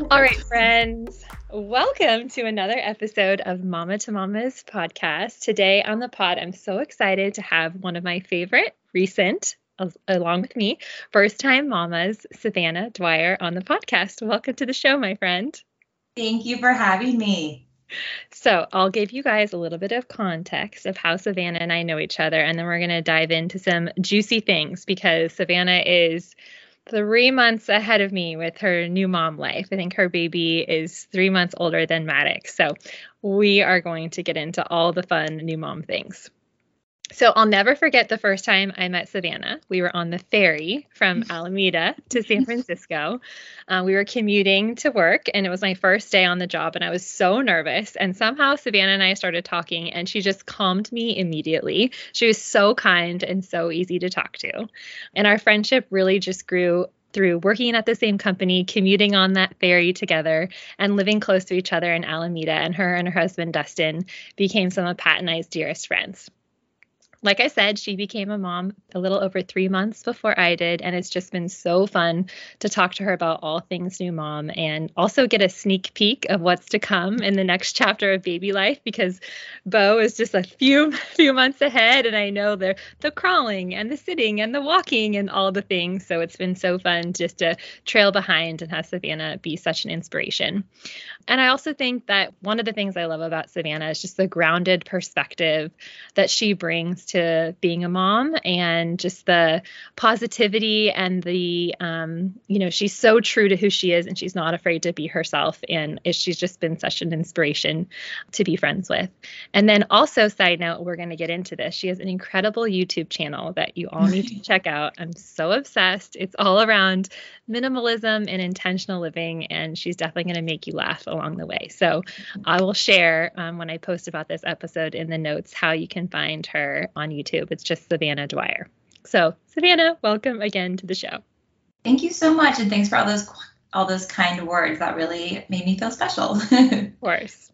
All right, friends. Welcome to another episode of Mama to Mama's podcast. Today on the pod, I'm so excited to have one of my favorite recent, along with me, first time mamas, Savannah Dwyer, on the podcast. Welcome to the show, my friend. Thank you for having me. So, I'll give you guys a little bit of context of how Savannah and I know each other, and then we're going to dive into some juicy things because Savannah is three months ahead of me with her new mom life. I think her baby is three months older than Maddox. So, we are going to get into all the fun new mom things. So I'll never forget the first time I met Savannah. We were on the ferry from Alameda to San Francisco. Uh, we were commuting to work, and it was my first day on the job, and I was so nervous. And somehow Savannah and I started talking, and she just calmed me immediately. She was so kind and so easy to talk to. And our friendship really just grew through working at the same company, commuting on that ferry together, and living close to each other in Alameda. And her and her husband, Dustin, became some of Pat and I's dearest friends like I said, she became a mom a little over three months before I did. And it's just been so fun to talk to her about all things new mom and also get a sneak peek of what's to come in the next chapter of baby life because Bo is just a few few months ahead. And I know the the crawling and the sitting and the walking and all the things. So it's been so fun just to trail behind and have Savannah be such an inspiration. And I also think that one of the things I love about Savannah is just the grounded perspective that she brings to being a mom and just the positivity and the um, you know she's so true to who she is and she's not afraid to be herself and she's just been such an inspiration to be friends with. And then also side note we're going to get into this. She has an incredible youtube channel that you all need to check out. I'm so obsessed. It's all around minimalism and intentional living and she's definitely going to make you laugh along the way. So i will share um, when i post about this episode in the notes how you can find her on YouTube. It's just Savannah Dwyer. So, Savannah, welcome again to the show. Thank you so much, and thanks for all those all those kind words. That really made me feel special. of course.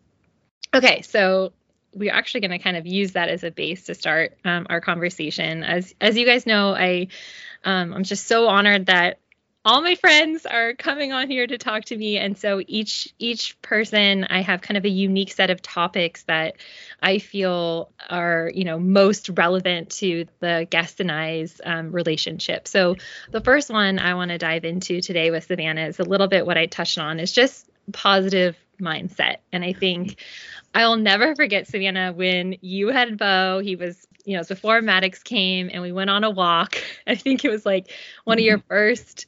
Okay, so we're actually going to kind of use that as a base to start um, our conversation. As as you guys know, I um, I'm just so honored that all my friends are coming on here to talk to me and so each each person i have kind of a unique set of topics that i feel are you know most relevant to the guest and i's um, relationship so the first one i want to dive into today with savannah is a little bit what i touched on is just positive mindset and i think i'll never forget savannah when you had bo he was you know, it was before Maddox came and we went on a walk. I think it was like one of your mm-hmm. first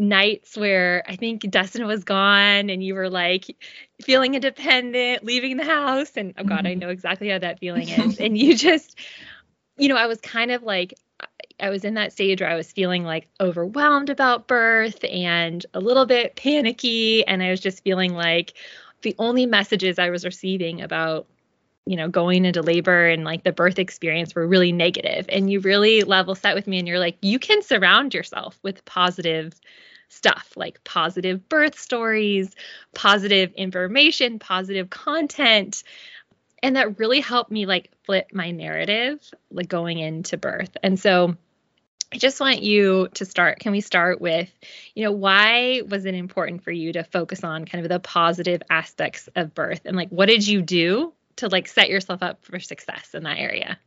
nights where I think Dustin was gone and you were like feeling independent, leaving the house. And oh God, I mm-hmm. know exactly how that feeling is. and you just, you know, I was kind of like, I was in that stage where I was feeling like overwhelmed about birth and a little bit panicky. And I was just feeling like the only messages I was receiving about you know going into labor and like the birth experience were really negative and you really level set with me and you're like you can surround yourself with positive stuff like positive birth stories, positive information, positive content. And that really helped me like flip my narrative like going into birth. And so I just want you to start. Can we start with, you know, why was it important for you to focus on kind of the positive aspects of birth and like what did you do to like set yourself up for success in that area?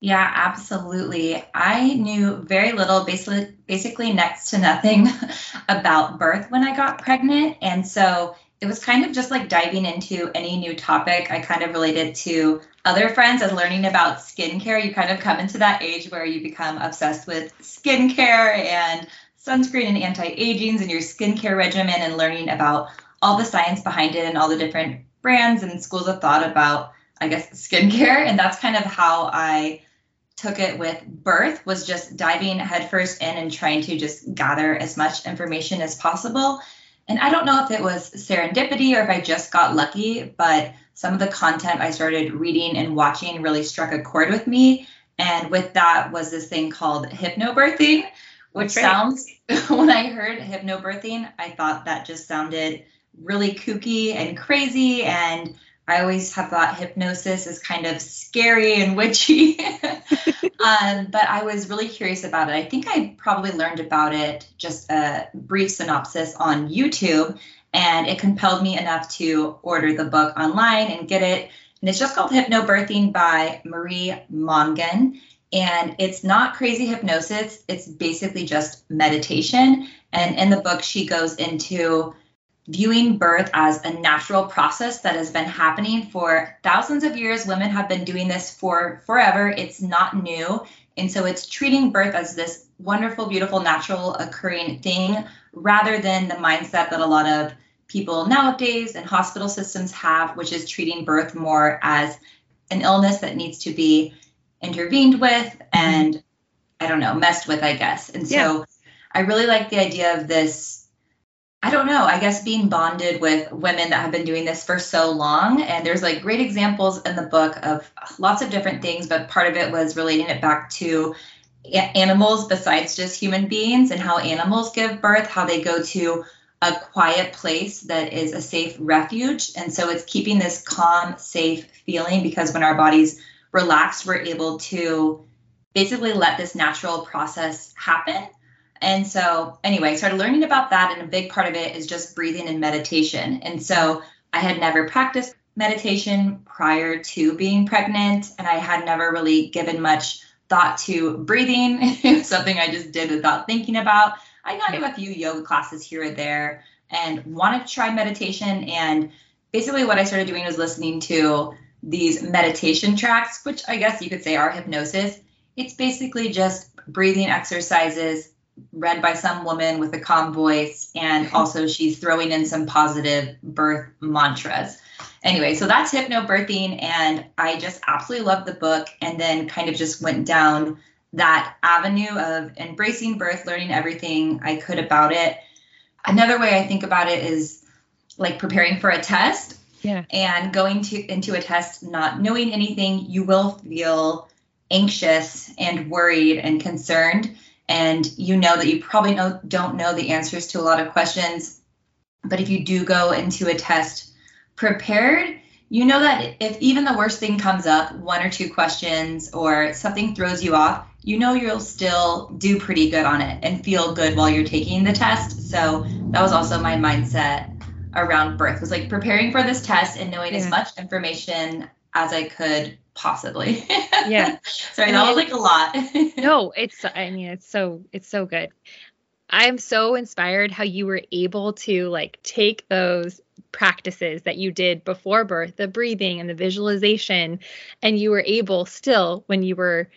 Yeah, absolutely. I knew very little, basically, basically next to nothing about birth when I got pregnant. And so it was kind of just like diving into any new topic. I kind of related to other friends and learning about skincare. You kind of come into that age where you become obsessed with skincare and sunscreen and anti-agings and your skincare regimen and learning about all the science behind it and all the different brands and schools of thought about, I guess, skincare. And that's kind of how I took it with birth was just diving headfirst in and trying to just gather as much information as possible. And I don't know if it was serendipity or if I just got lucky, but some of the content I started reading and watching really struck a chord with me. And with that was this thing called hypnobirthing, which sounds, when I heard hypnobirthing, I thought that just sounded really kooky and crazy. And I always have thought hypnosis is kind of scary and witchy. um, but I was really curious about it. I think I probably learned about it just a brief synopsis on YouTube. And it compelled me enough to order the book online and get it. And it's just called Hypnobirthing by Marie Mongan. And it's not crazy hypnosis, it's basically just meditation. And in the book, she goes into viewing birth as a natural process that has been happening for thousands of years. Women have been doing this for forever. It's not new. And so it's treating birth as this wonderful, beautiful, natural occurring thing rather than the mindset that a lot of people nowadays and hospital systems have, which is treating birth more as an illness that needs to be intervened with mm-hmm. and I don't know, messed with, I guess. And so yeah. I really like the idea of this I don't know, I guess being bonded with women that have been doing this for so long. And there's like great examples in the book of lots of different things, but part of it was relating it back to animals besides just human beings and how animals give birth, how they go to a quiet place that is a safe refuge. And so it's keeping this calm, safe feeling because when our bodies relax, we're able to basically let this natural process happen and so, anyway, I started learning about that. And a big part of it is just breathing and meditation. And so, I had never practiced meditation prior to being pregnant, and I had never really given much thought to breathing. it was something I just did without thinking about. I got into a few yoga classes here or there and wanted to try meditation. And basically, what I started doing was listening to these meditation tracks, which I guess you could say are hypnosis. It's basically just breathing exercises read by some woman with a calm voice and also she's throwing in some positive birth mantras. Anyway so that's hypnobirthing and i just absolutely loved the book and then kind of just went down that avenue of embracing birth learning everything i could about it. Another way i think about it is like preparing for a test yeah. and going to into a test not knowing anything. You will feel anxious and worried and concerned and you know that you probably know, don't know the answers to a lot of questions. But if you do go into a test prepared, you know that if even the worst thing comes up, one or two questions or something throws you off, you know you'll still do pretty good on it and feel good while you're taking the test. So that was also my mindset around birth was like preparing for this test and knowing yeah. as much information as I could possibly. Yeah. Sorry, that was like a lot. no, it's I mean it's so it's so good. I am so inspired how you were able to like take those practices that you did before birth, the breathing and the visualization, and you were able still when you were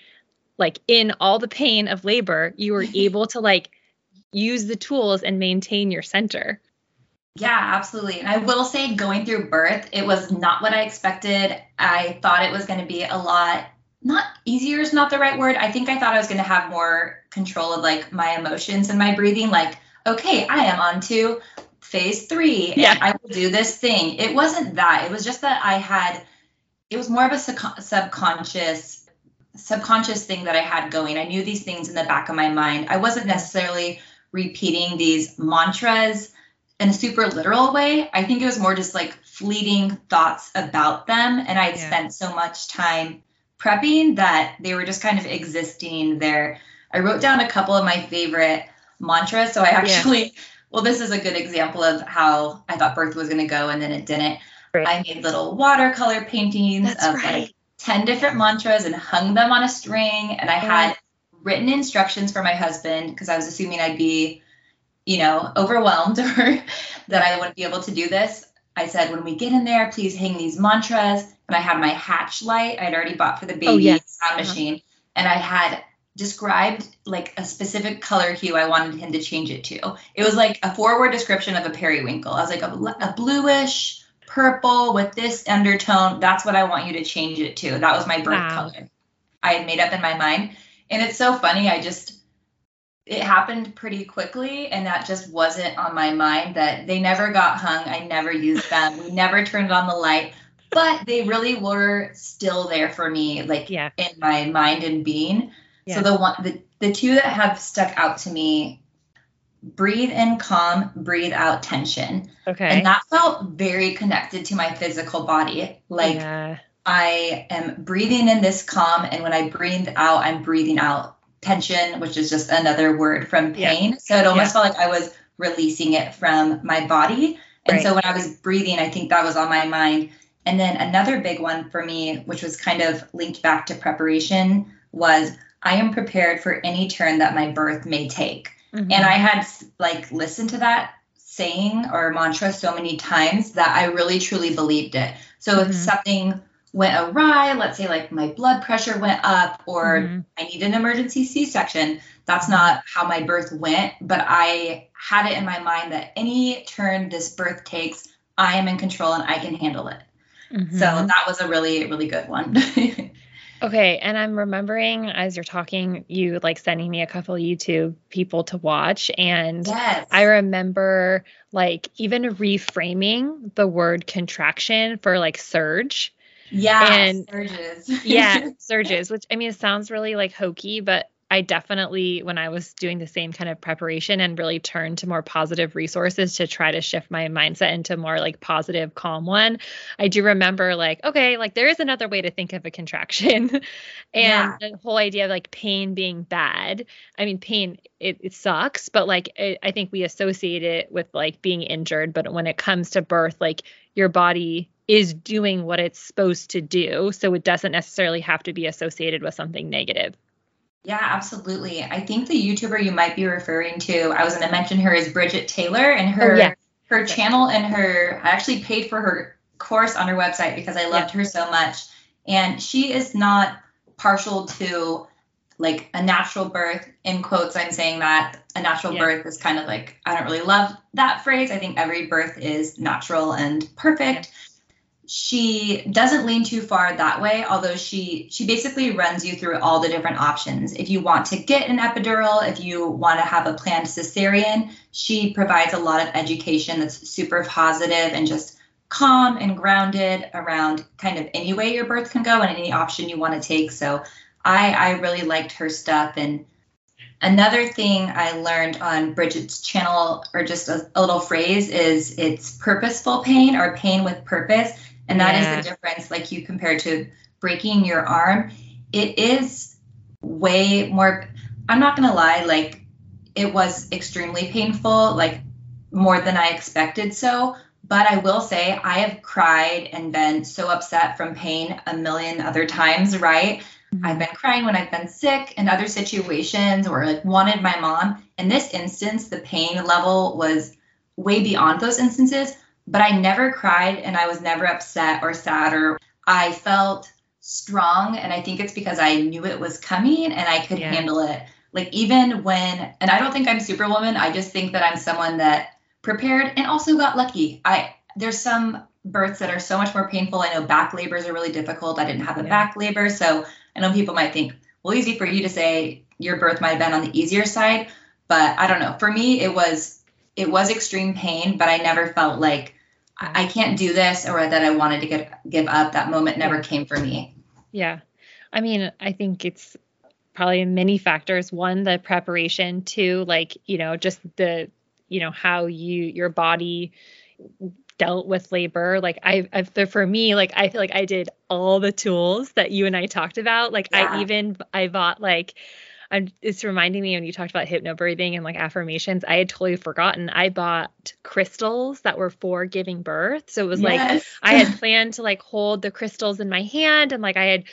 like in all the pain of labor, you were able to like use the tools and maintain your center. Yeah, absolutely. And I will say, going through birth, it was not what I expected. I thought it was going to be a lot, not easier is not the right word. I think I thought I was going to have more control of like my emotions and my breathing. Like, okay, I am on to phase three. Yeah. I will do this thing. It wasn't that. It was just that I had, it was more of a subconscious subconscious thing that I had going. I knew these things in the back of my mind. I wasn't necessarily repeating these mantras in a super literal way. I think it was more just like fleeting thoughts about them. And I'd yeah. spent so much time prepping that they were just kind of existing there. I wrote down a couple of my favorite mantras. So I actually, yeah. well, this is a good example of how I thought birth was going to go and then it didn't. Right. I made little watercolor paintings That's of right. like 10 different mantras and hung them on a string. And I had written instructions for my husband because I was assuming I'd be you know, overwhelmed or that I wouldn't be able to do this. I said, when we get in there, please hang these mantras. And I had my hatch light I'd already bought for the baby oh, yes. sound uh-huh. machine. And I had described like a specific color hue I wanted him to change it to. It was like a forward description of a periwinkle. I was like a, a bluish purple with this undertone. That's what I want you to change it to. That was my birth wow. color. I had made up in my mind. And it's so funny. I just it happened pretty quickly and that just wasn't on my mind that they never got hung. I never used them. We never turned on the light. But they really were still there for me like yeah. in my mind and being. Yeah. so the one the, the two that have stuck out to me breathe in calm breathe out tension. Okay. And that felt very connected to my physical body. Like yeah. i am breathing in this calm and when i breathe out i'm breathing out tension, which is just another word from pain. Yeah. So it almost yeah. felt like I was releasing it from my body. And Right. so when I was breathing, I think that was on my mind. And then another big one for me, which was kind of linked back to preparation, was I am prepared for any turn that my birth may take. Mhm. And I had like listened to that saying or mantra so many times that I really truly believed it. So Mhm. if something went awry, let's say like my blood pressure went up or Mhm. I need an emergency C-section, that's not how my birth went, but I had it in my mind that any turn this birth takes, I am in control and I can handle it. So Mhm. that was a really really good one. Okay, and I'm remembering as you're talking, you like sending me a couple YouTube people to watch, and yes. I remember like even reframing the word contraction for like surge. Yeah, and- surges. Yeah, surges, which I mean, it sounds really like hokey, but I definitely, when I was doing the same kind of preparation and really turned to more positive resources to try to shift my mindset into more like positive, calm one, I do remember like, okay, like there is another way to think of a contraction. and Yeah. the whole idea of like pain being bad. I mean, pain, it, it sucks, but like it, I think we associate it with like being injured. But when it comes to birth, like your body is doing what it's supposed to do. So it doesn't necessarily have to be associated with something negative. Yeah, absolutely. I think the YouTuber you might be referring to, I was going to mention her is Bridget Teyler and her Oh, yeah. her channel and her I actually paid for her course on her website because I loved her so much. And she is not partial to like a natural birth in quotes I'm saying that a natural Yeah. birth is kind of like I don't really love that phrase. I think every birth is natural and perfect. She doesn't lean too far that way, although she she basically runs you through all the different options. If you want to get an epidural, if you want to have a planned cesarean, she provides a lot of education that's super positive and just calm and grounded around kind of any way your birth can go and any option you want to take. So I I really liked her stuff and Another thing I learned on Bridget's channel, or just a, a little phrase, is it's purposeful pain or pain with purpose. And that is Yeah. the difference, like you compared to breaking your arm. It is way more, I'm not going to lie, like it was extremely painful, like more than I expected so. But I will say, I have cried and been so upset from pain a million other times, right? Mm-hmm. I've been crying when I've been sick in other situations or like wanted my mom. In this instance, the pain level was way beyond those instances, but I never cried and I was never upset or sad or I felt strong. And I think it's because I knew it was coming and I could Yeah. handle it. Like even when, and I don't think I'm superwoman, I just think that I'm someone that prepared and also got lucky. I, there's some births that are so much more painful. I know back labors are really difficult. I didn't have a Yeah. back labor. So I know people might think, well, easy for you to say your birth might have been on the easier side, but I don't know. For me, it was it was extreme pain, but I never felt like I, I can't do this or that I wanted to get give up. That moment never came for me. Yeah. I mean, I think it's probably many factors. One, the preparation, two, like, you know, just the, you know, how you, your body dealt with labor. Like I, I for me, like I feel like I did all the tools that you and I talked about. Like I even, I bought like, I'm, it's reminding me when you talked about hypnobirthing and like affirmations, I had totally forgotten. I bought crystals that were for giving birth. So it was like, I had planned to like hold the crystals in my hand and like I had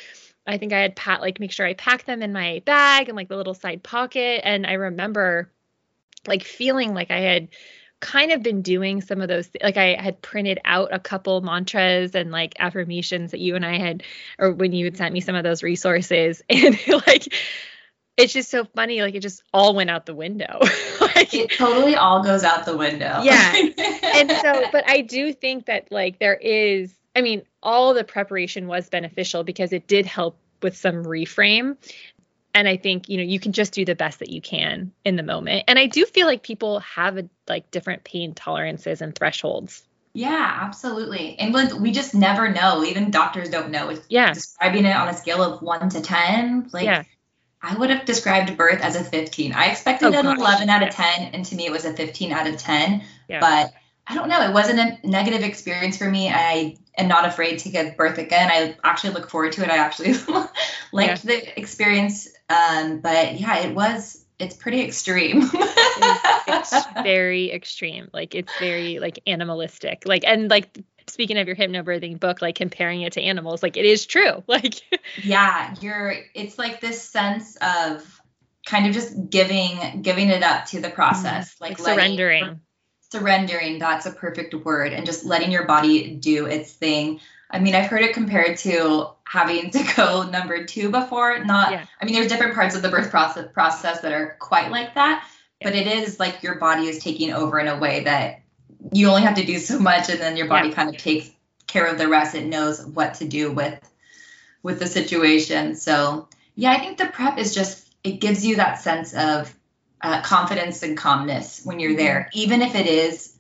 I think I had pat like make sure I packed them in my bag and like the little side pocket and I remember like feeling like I had kind of been doing some of those like I had printed out a couple mantras and like affirmations that you and I had or when you had sent me some of those resources and like it's just so funny like it just all went out the window like it totally all goes out the window. Yeah. and so but i do think that like there is i mean all the preparation was beneficial because it did help with some reframe and i think you know you can just do the best that you can in the moment and i do feel like people have a, like different pain tolerances and thresholds Yeah, absolutely. And we just never know. Even doctors don't know. It's Yeah. Describing it on a scale of one to 10, like, yeah I would have described birth as a 15. I expected Oh, an gosh. 11 out of 10, and to me, it was a 15 out of 10. Yeah. But I don't know. It wasn't a negative experience for me. I am not afraid to give birth again. I actually look forward to it. I actually liked the experience. Um, but yeah, it was it's pretty extreme. it's, it's very extreme. Like it's very like animalistic. Like and like speaking of your hypnobirthing book, like comparing it to animals, like it is true. Like yeah, you're it's like this sense of kind of just giving giving it up to the mm-hmm. process, like, like surrendering. Surrendering, that's a perfect word, and just letting your body do its thing. I mean, I've heard it compared to having to go number two before. Not, yeah. I mean, there's different parts of the birth process process that are quite like that, yeah. but it is like your body is taking over in a way that you only have to do so much, and then your body yeah. kind of takes care of the rest. It knows what to do with with the situation. So yeah, I think the prep is just it gives you that sense of uh, confidence and calmness when you're there, mm-hmm. even if it is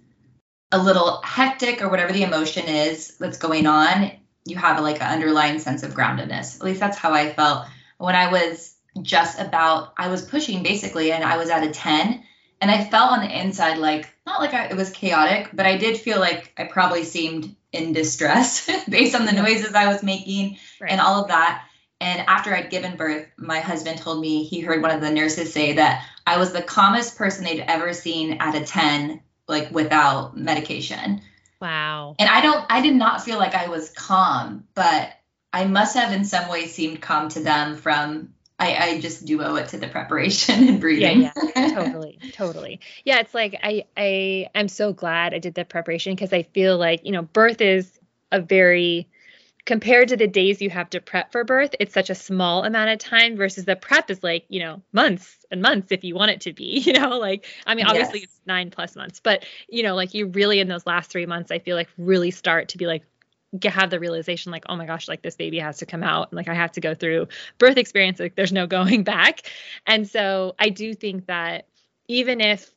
a little hectic or whatever the emotion is that's going on you have like an underlying sense of groundedness. At least that's how I felt when I was just about, I was pushing basically, and I was at a 10. And I felt on the inside like, not like I, it was chaotic, but I did feel like I probably seemed in distress based on the noises I was making right. and all of that. And after I'd given birth, my husband told me he heard one of the nurses say that I was the calmest person they'd ever seen at a 10, like without medication. Wow. And I don't, I did not feel like I was calm, but I must have in some way seemed calm to them from I, I just do owe it to the preparation and breathing. Yeah, yeah, totally, totally. Yeah, it's like I I I'm so glad I did the preparation because I feel like you know birth is a very compared to the days you have to prep for birth, it's such a small amount of time versus the prep is like, you know, months and months if you want it to be, you know, like, I mean, obviously yes. it's nine plus months, but, you know, like you really in those last three months, I feel like really start to be like, have the realization like oh my gosh like this baby has to come out and like i have to go through birth experience like there's no going back and so i do think that even if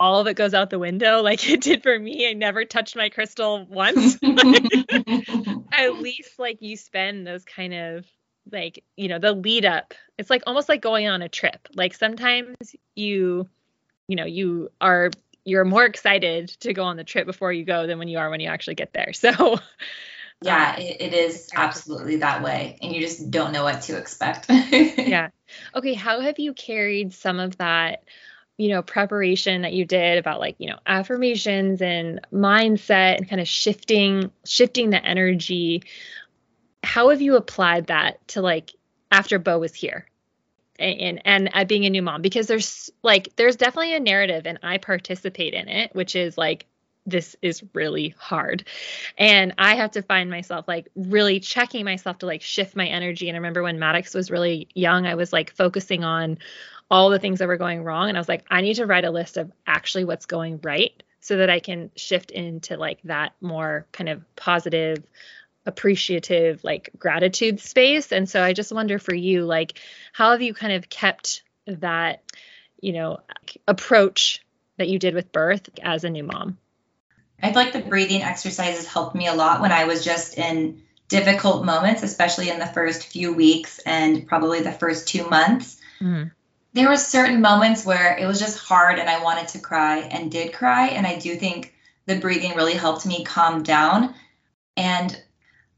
all of it goes out the window like it did for me. I never touched my crystal once. At least like you spend those kind of like, you know, the lead up. It's like almost like going on a trip. Like sometimes you you know, you are you're more excited to go on the trip before you go than when you are when you actually get there. So yeah, um, it, it is absolutely that way. And you just don't know what to expect. yeah. Okay. How have you carried some of that you know preparation that you did about like you know affirmations and mindset and kind of shifting shifting the energy how have you applied that to like after bo was here and and, and being a new mom because there's like there's definitely a narrative and i participate in it which is like this is really hard and i have to find myself like really checking myself to like shift my energy and i remember when maddox was really young i was like focusing on all the things that were going wrong. And I was like, I need to write a list of actually what's going right so that I can shift into like that more kind of positive, appreciative, like gratitude space. And so I just wonder for you, like, how have you kind of kept that, you know, approach that you did with birth as a new mom? I feel like the breathing exercises helped me a lot when I was just in difficult moments, especially in the first few weeks and probably the first two months. Mm-hmm there were certain moments where it was just hard and I wanted to cry and did cry. And I do think the breathing really helped me calm down. And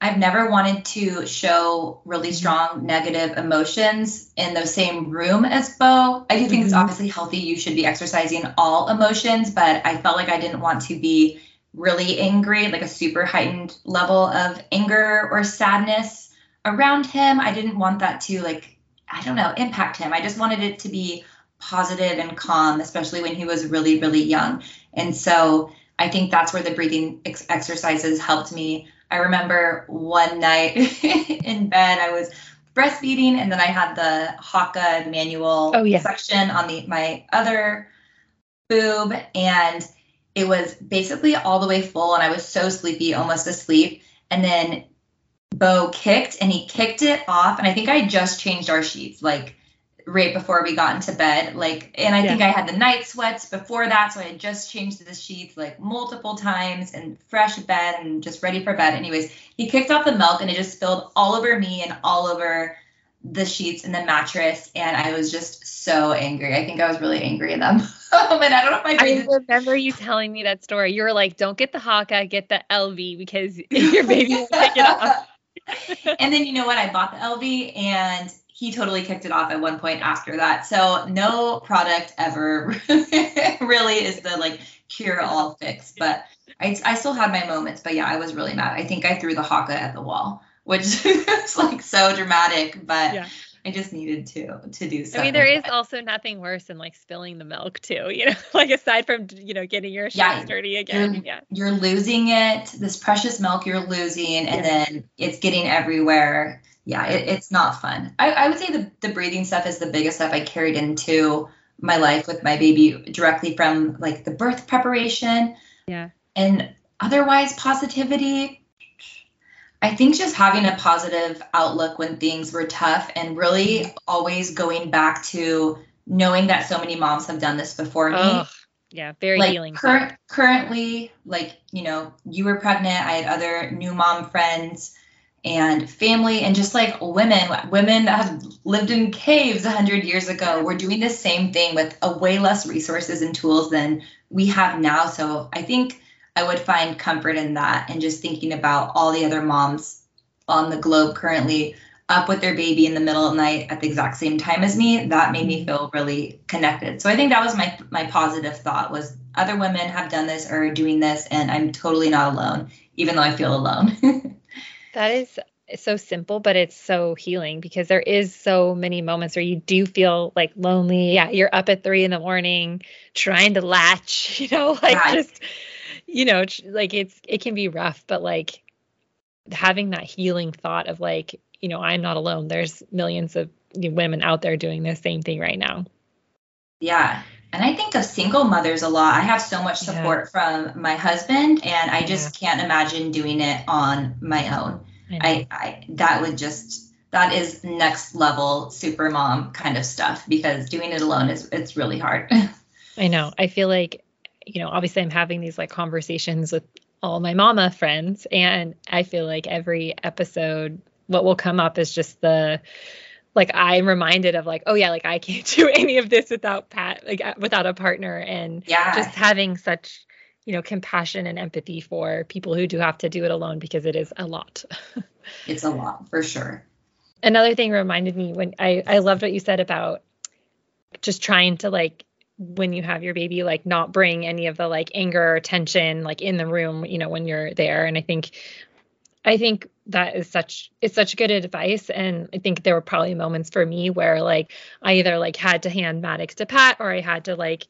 I've never wanted to show really strong negative emotions in the same room as Bo. I do think mm-hmm. it's obviously healthy. You should be exercising all emotions, but I felt like I didn't want to be really angry, like a super heightened level of anger or sadness around him. I didn't want that to like I don't know, impact him. I just wanted it to be positive and calm, especially when he was really, really young. And so I think that's where the breathing ex- exercises helped me. I remember one night in bed, I was breastfeeding, and then I had the Haakaa manual oh, yeah. section on the my other boob, and it was basically all the way full, and I was so sleepy, almost asleep. And then Bo kicked and he kicked it off. And I think I just changed our sheets like right before we got into bed. Like, and I yeah. think I had the night sweats before that. So I had just changed the sheets like multiple times and fresh bed and just ready for bed. Anyways, he kicked off the milk and it just spilled all over me and all over the sheets and the mattress. And I was just so angry. I think I was really angry at them. oh man, I don't know if I. I remember you telling me that story. You were like, "Don't get the Haakaa, get the Elvie because your baby will pick it up." and then you know what? I bought the Elvie and he totally kicked it off at one point after that. So no product ever really is the like cure all fix. But I, I still had my moments. But yeah, I was really mad. I think I threw the Haakaa at the wall, which is like so dramatic. But yeah. I just needed to to do something. I mean, there is also nothing worse than like spilling the milk too. You know, like aside from you know getting your shoes yeah, dirty again. You're, yeah, you're losing it. This precious milk you're losing, and yeah. then it's getting everywhere. Yeah, it, it's not fun. I, I would say the the breathing stuff is the biggest stuff I carried into my life with my baby directly from like the birth preparation. Yeah. And otherwise positivity I think just having a positive outlook when things were tough and really always going back to knowing that so many moms have done this before me. Oh, yeah, very like healing. Cur- currently, like, you know, you were pregnant, I had other new mom friends and family and just like women. Women that have lived in caves 100 years ago we're doing the same thing with a way less resources and tools than we have now. So i think I would find comfort in that and just thinking about all the other moms on the globe currently up with their baby in the middle of the night at the exact same time as me. That made me mm-hmm. feel really connected. So i think that was my my positive thought was other women have done this or are doing this and i'm totally not alone even though i feel alone that is so simple but it's so healing because there is so many moments where you do feel like lonely yeah you're up at three in the morning trying to latch you know like yeah. just you know, like it's it can be rough, but like having that healing thought of like, you know, I'm not alone. There's millions of women out there doing the same thing right now. Yeah. And I think of single mothers a lot. I have so much support yeah. from my husband, and I just yeah. can't imagine doing it on my own. I, I, that would just that is next level super mom kind of stuff because doing it alone is it's really hard. I know. I feel like you know, obviously I'm having these like conversations with all my mama friends and I feel like every episode what will come up is just the like I'm reminded of like, oh yeah, like I can't do any of this without Pat, like uh, without a partner, and yeah. just having such, you know, compassion and empathy for people who do have to do it alone because it is a lot. it's a lot for sure. Another thing reminded me when I I loved what you said about just trying to like when you have your baby like not bring any of the like anger or tension like in the room you know when you're there and i think i think that is such it's such good advice and i think there were probably moments for me where like i either like had to hand maddox to pat or i had to like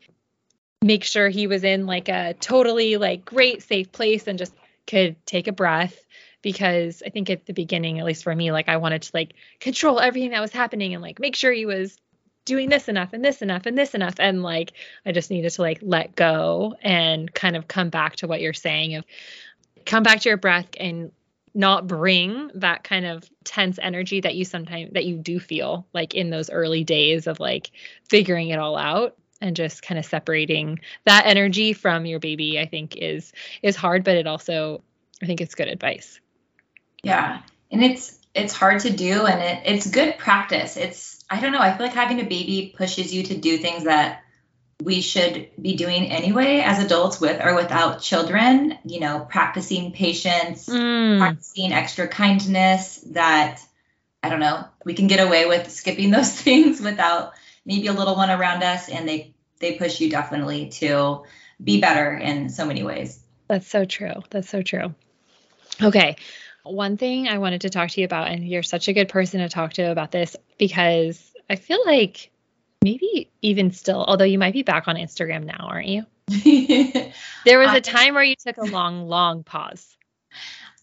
make sure he was in like a totally like great safe place and just could take a breath. Because i think at the beginning at least for me like i wanted to like control everything that was happening and like make sure he was doing this enough and this enough and this enough. And like i just needed to like let go and kind of come back to what you're saying of come back to your breath and not bring that kind of tense energy that you sometimes that you do feel like in those early days of like figuring it all out and just kind of separating that energy from your baby i think is is hard but it also i think it's good advice yeah and it's it's hard to do and it, it's good practice it's I don't know. I feel like having a baby pushes you to do things that we should be doing anyway as adults with or without children, you know, practicing patience, mm. practicing extra kindness that I don't know, we can get away with skipping those things without maybe a little one around us and they they push you definitely to be better in so many ways. That's so true. That's so true. Okay. One thing I wanted to talk to you about, and you're such a good person to talk to about this because I feel like maybe even still, although you might be back on Instagram now, aren't you? there was a time where you took a long, long pause.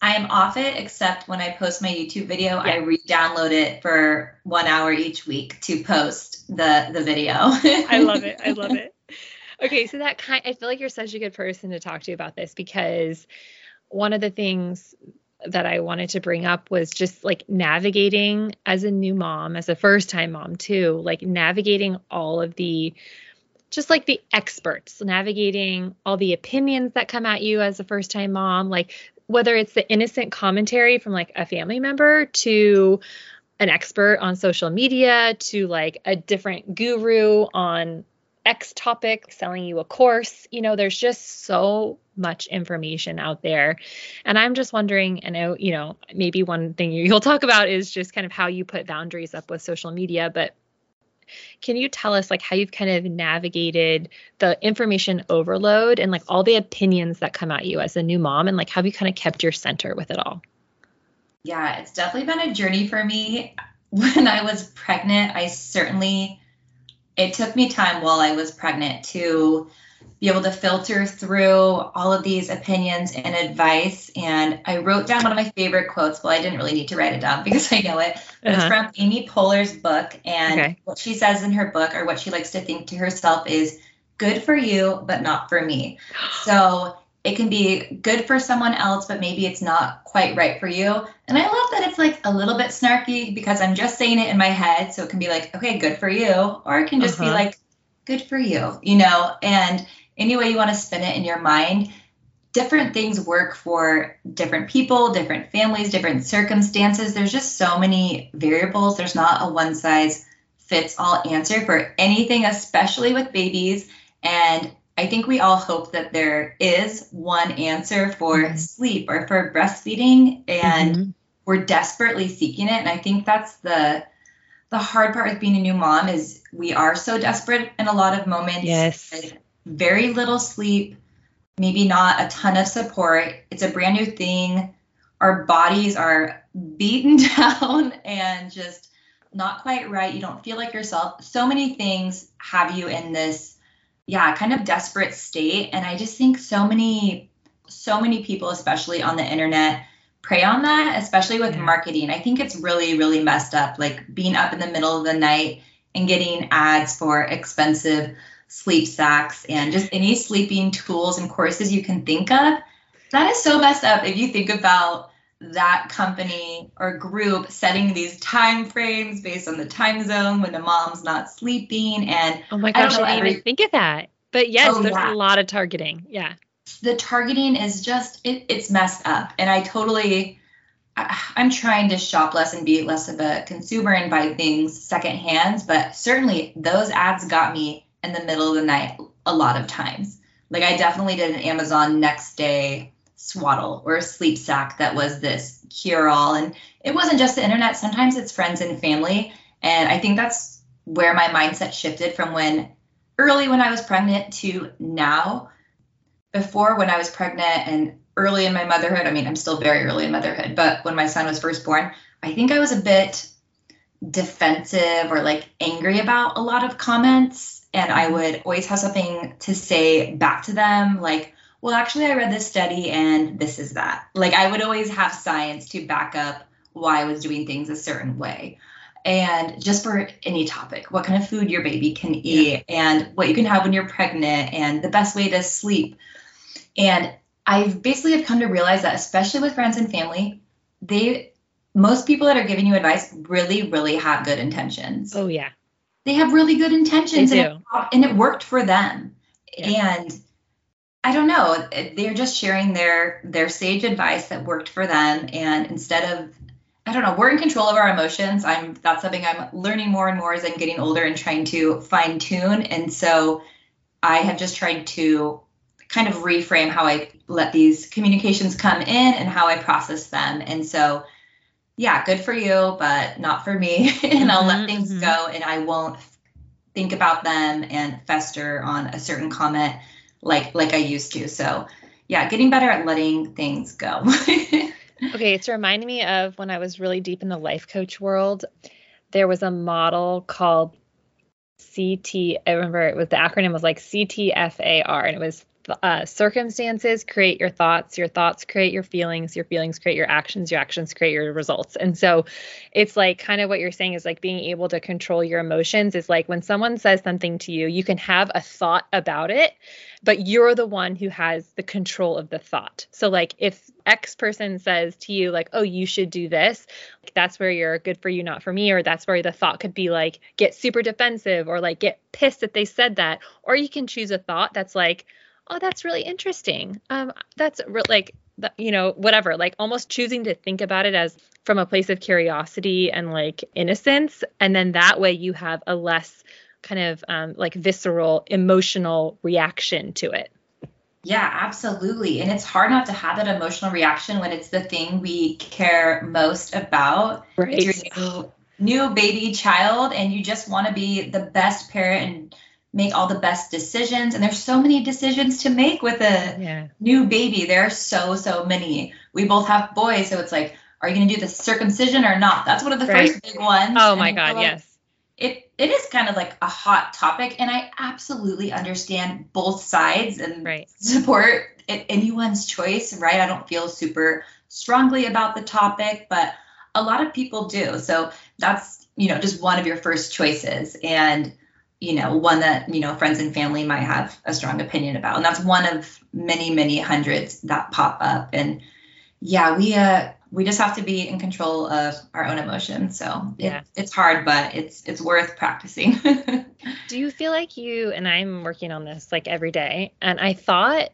I am off it, except when I post my YouTube video, yeah. I re-download it for one hour each week to post the the video. I love it. I love it. Okay, so that kind, I feel like you're such a good person to talk to about this because one of the things that I wanted to bring up was just like navigating as a new mom, as a first time mom too, like navigating all of the just like the experts, navigating all the opinions that come at you as a first time mom, like whether it's the innocent commentary from like a family member to an expert on social media to like a different guru on X topic, selling you a course. You know, there's just so much information out there. And I'm just wondering, I know, you know, maybe one thing you'll talk about is just kind of how you put boundaries up with social media, but can you tell us like how you've kind of navigated the information overload and like all the opinions that come at you as a new mom and like how have you kind of kept your center with it all? Yeah, it's definitely been a journey for me. When I was pregnant, I certainly it took me time while I was pregnant to be able to filter through all of these opinions and advice. And I wrote down one of my favorite quotes. Well, I didn't really need to write it down because I know it. But uh-huh. It's from Amy Poehler's book. And okay. what she says in her book, or what she likes to think to herself, is good for you, but not for me. So it can be good for someone else, but maybe it's not quite right for you. And I love that it's like a little bit snarky because I'm just saying it in my head. So it can be like, okay, good for you. Or it can just uh-huh. be like, good for you, you know? And any way you want to spin it in your mind, different things work for different people, different families, different circumstances. There's just so many variables. There's not a one size fits all answer for anything, especially with babies. And I think we all hope that there is one answer for mm-hmm. sleep or for breastfeeding, and mm-hmm. we're desperately seeking it. And I think that's the the hard part with being a new mom is we are so desperate in a lot of moments. Yes. Very little sleep, maybe not a ton of support. It's a brand new thing. Our bodies are beaten down and just not quite right. You don't feel like yourself. So many things have you in this yeah, kind of desperate state. And I just think so many, so many people, especially on the internet, prey on that, especially with yeah. marketing. I think it's really, really messed up. Like being up in the middle of the night and getting ads for expensive sleep sacks and just any sleeping tools and courses you can think of. That is so messed up if you think about that company or group setting these time frames based on the time zone when the mom's not sleeping and oh my gosh i, I didn't even think of that but yes oh, there's yeah. a lot of targeting yeah the targeting is just it, it's messed up and i totally I, i'm trying to shop less and be less of a consumer and buy things secondhand but certainly those ads got me in the middle of the night a lot of times like i definitely did an amazon next day swaddle or a sleep sack that was this cure all. And it wasn't just the internet, sometimes it's friends and family. And I think that's where my mindset shifted from when early when I was pregnant to now. Before, when I was pregnant and early in my motherhood, I mean, I'm still very early in motherhood, but when my son was first born, I think I was a bit defensive or like angry about a lot of comments. And I would always have something to say back to them, like, well, actually, I read this study and this is that. Like, I would always have science to back up why I was doing things a certain way. And just for any topic, what kind of food your baby can eat, yeah. and what you can have when you're pregnant, and the best way to sleep. And I've basically have come to realize that, especially with friends and family, they most people that are giving you advice really, really have good intentions. Oh yeah, they have really good intentions, and it, and it worked for them. Yeah. And I don't know. They're just sharing their their sage advice that worked for them, and instead of I don't know, we're in control of our emotions. I'm that's something I'm learning more and more as I'm getting older and trying to fine tune. And so I have just tried to kind of reframe how I let these communications come in and how I process them. And so yeah, good for you, but not for me. and I'll let mm-hmm, things mm-hmm. go and I won't think about them and fester on a certain comment like like I used to. So yeah, getting better at letting things go. okay, it's reminding me of when I was really deep in the life coach world. There was a model called CT. I remember it was the acronym was like CTFAR, and it was uh, circumstances create your thoughts, your thoughts create your feelings, your feelings create your actions, your actions create your results. And so it's like kind of what you're saying is like being able to control your emotions is like when someone says something to you, you can have a thought about it, but you're the one who has the control of the thought. So like if X person says to you like, "Oh, you should do this." like, That's where you're good for you, not for me, or that's where the thought could be like get super defensive or like get pissed that they said that, or you can choose a thought that's like, oh that's really interesting um that's re- like you know whatever like almost choosing to think about it as from a place of curiosity and like innocence and then that way you have a less kind of um, like visceral emotional reaction to it. Yeah, absolutely. And it's hard not to have that emotional reaction when it's the thing we care most about. Right. Your new, new baby child, and you just want to be the best parent and make all the best decisions. And there's so many decisions to make with a yeah. new baby. There are so, so many. We both have boys, so it's like, are you going to do the circumcision or not? That's one of the Right. first big ones. Oh my God, like yes. It it is kind of like a hot topic, and I absolutely understand both sides and Right. support anyone's choice. Right? I don't feel super strongly about the topic, but a lot of people do. So that's you know just one of your first choices, and you know one that you know friends and family might have a strong opinion about, and that's one of many many hundreds that pop up. And yeah, we uh we just have to be in control of our own emotions. So it, Yeah. it's hard, but it's it's worth practicing. Do you feel like you and I'm working on this like every day? And I thought,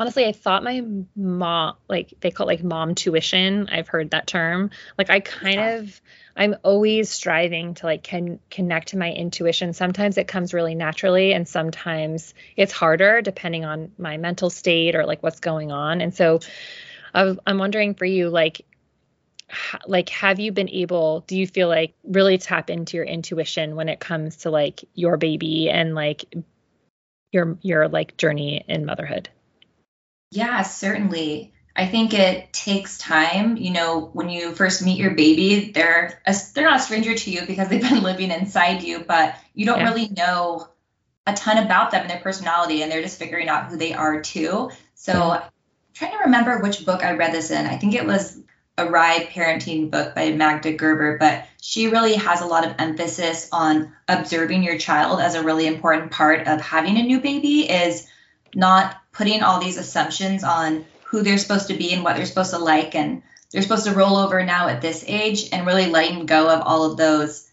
honestly, I thought my mom, like they call it like mom tuition. I've heard that term. Like I kind Yeah. of, I'm always striving to like can connect to my intuition. Sometimes it comes really naturally, and sometimes it's harder depending on my mental state or like what's going on. And so, I- I'm wondering for you, like like have you been able do you feel like really tap into your intuition when it comes to like your baby and like your your like journey in motherhood Yeah, certainly. I think it takes time. You know, when you first meet your baby, they're a, they're not a stranger to you because they've been living inside you, but you don't Yeah. really know a ton about them and their personality, and they're just figuring out who they are too. So. I'm trying to remember which book I read this in. I think it was a RIE parenting book by Magda Gerber, but she really has a lot of emphasis on observing your child as a really important part of having a new baby is not putting all these assumptions on who they're supposed to be and what they're supposed to like and they're supposed to roll over now at this age and really letting go of all of those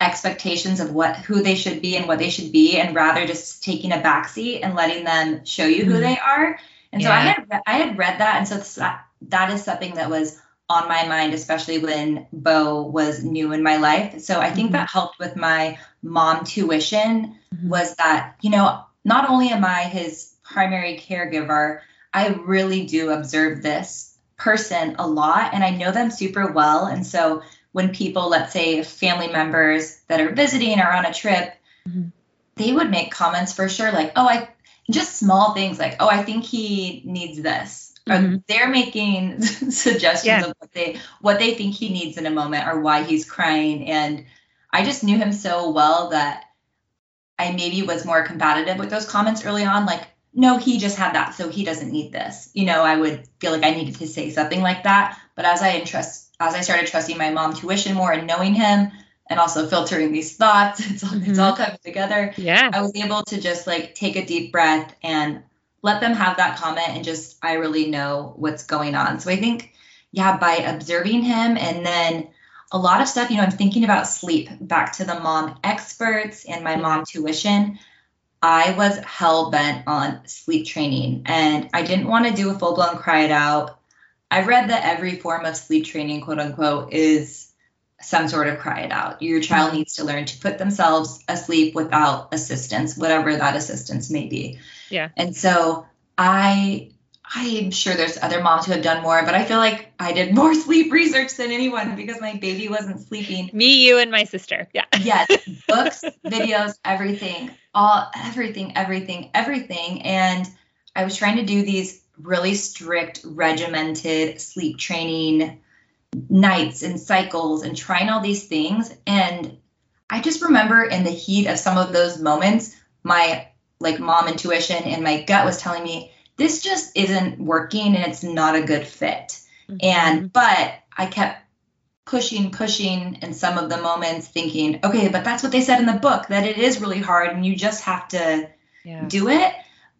expectations of what who they should be and what they should be and rather just taking a backseat and letting them show you who Mhm. they are and so i had re- i had read that and so that that is something that was on my mind especially when bo was new in my life so i think Mhm. that helped with my mom tuition Mhm. was that you know not only am i his primary caregiver i really do observe this person a lot and i know them super well and so when people let's say family members that are visiting or on a trip Mhm. they would make comments for sure like oh i just small things like oh i think he needs this or Mhm. they're making suggestions Yeah. of what they what they think he needs in a moment or why he's crying and i just knew him so well that i maybe was more combative with those comments early on like no he just had that so he doesn't need this. You know i would feel like i needed to say something like that. But as i entrust as i started trusting my mom tuition more and knowing him and also filtering these thoughts it's all, it's all mm-hmm. coming together yeah. I was able to just like take a deep breath and let them have that comment and just I really know what's going on. So I think yeah, by observing him and then a lot of stuff, you know, I'm thinking about sleep back to the mom experts and my mom mm-hmm. tuition. I was hell bent on sleep training and I didn't want to do a full blown cry it out. I've read that every form of sleep training, quote unquote, is some sort of cry it out. Your child Mhm. needs to learn to put themselves asleep without assistance, whatever that assistance may be. Yeah. And so I I'm sure there's other moms who have done more, but I feel like I did more sleep research than anyone because my baby wasn't sleeping. me you and my sister yeah Yes, books, videos, everything, all everything, everything, everything. And I was trying to do these really strict, regimented sleep training nights and cycles and trying all these things. And I just remember in the heat of some of those moments, my like mom intuition and my gut was telling me this just isn't working and it's not a good fit. Mm-hmm. And but I kept pushing, pushing in some of the moments, thinking, okay, but that's what they said in the book that it is really hard and you just have to yeah do it.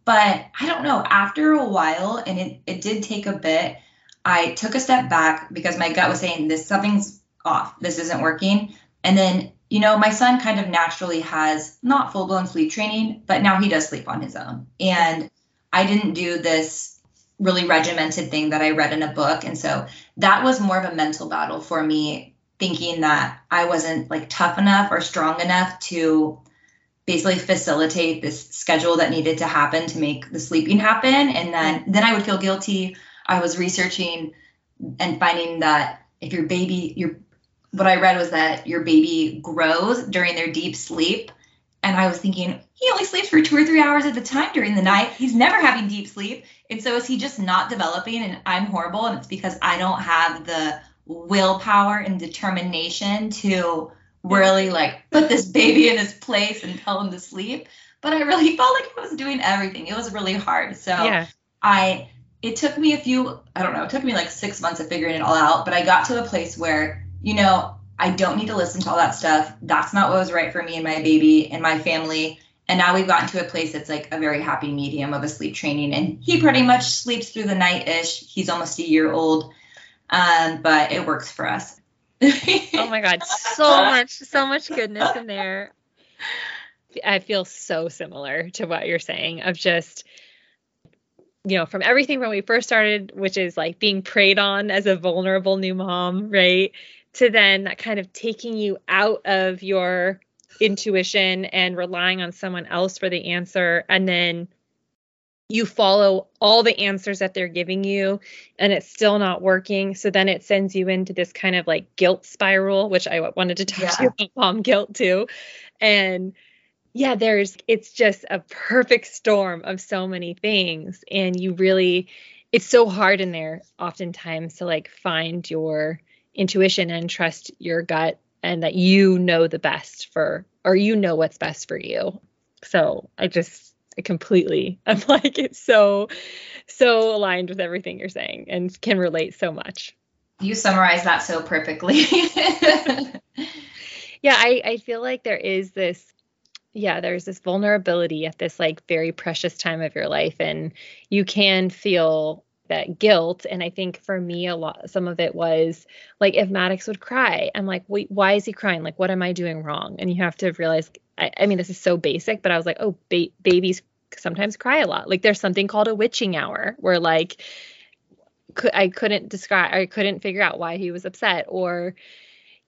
But I don't know, after a while, and it, it did take a bit, I took a step back because my gut was saying this something's off, this isn't working. And then, you know, my son kind of naturally has not full blown sleep training, but now he does sleep on his own. And I didn't do this really regimented thing that I read in a book. And so that was more of a mental battle for me, thinking that I wasn't like tough enough or strong enough to basically facilitate this schedule that needed to happen to make the sleeping happen. And then mm-hmm. then i would feel guilty. I was researching and finding that if your baby your what i read was that your baby grows during their deep sleep and i was thinking he only sleeps for two or three hours at a time during the night he's never having deep sleep and so is he just not developing and i'm horrible and it's because i don't have the willpower and determination to really like put this baby in his place and tell him to sleep. But I really felt like I was doing everything. It was really hard. So yeah. I it took me a few, I don't know, it took me like six months of figuring it all out. But I got to a place where, you know, I don't need to listen to all that stuff. That's not what was right for me and my baby and my family. And now we've gotten to a place that's like a very happy medium of a sleep training. And he pretty much sleeps through the night ish. He's almost a year old. Um, but it works for us oh my god, so much, so much goodness in there. I feel so similar to what you're saying of just you know, from everything when we first started, which is like being preyed on as a vulnerable new mom, right? To then that kind of taking you out of your intuition and relying on someone else for the answer. And then you follow all the answers that they're giving you and it's still not working. So then it sends you into this kind of like guilt spiral which i wanted to talk yeah. to you about mom guilt too. And yeah there's it's just a perfect storm of so many things. And you really it's so hard in there oftentimes to like find your intuition and trust your gut and that you know the best for or you know what's best for you so i just I completely. I'm like, it's so, so aligned with everything you're saying and can relate so much. You summarize that so perfectly. yeah, I, I feel like there is this, yeah, there's this vulnerability at this like very precious time of your life. And you can feel that guilt and i think for me a lot some of it was like if maddox would cry i'm like wait why is he crying like what am i doing wrong and you have to realize I, I mean, this is so basic, but I was like, oh, ba- babies sometimes cry a lot. Like there's something called a witching hour where like I couldn't describe, I couldn't figure out why he was upset. Or,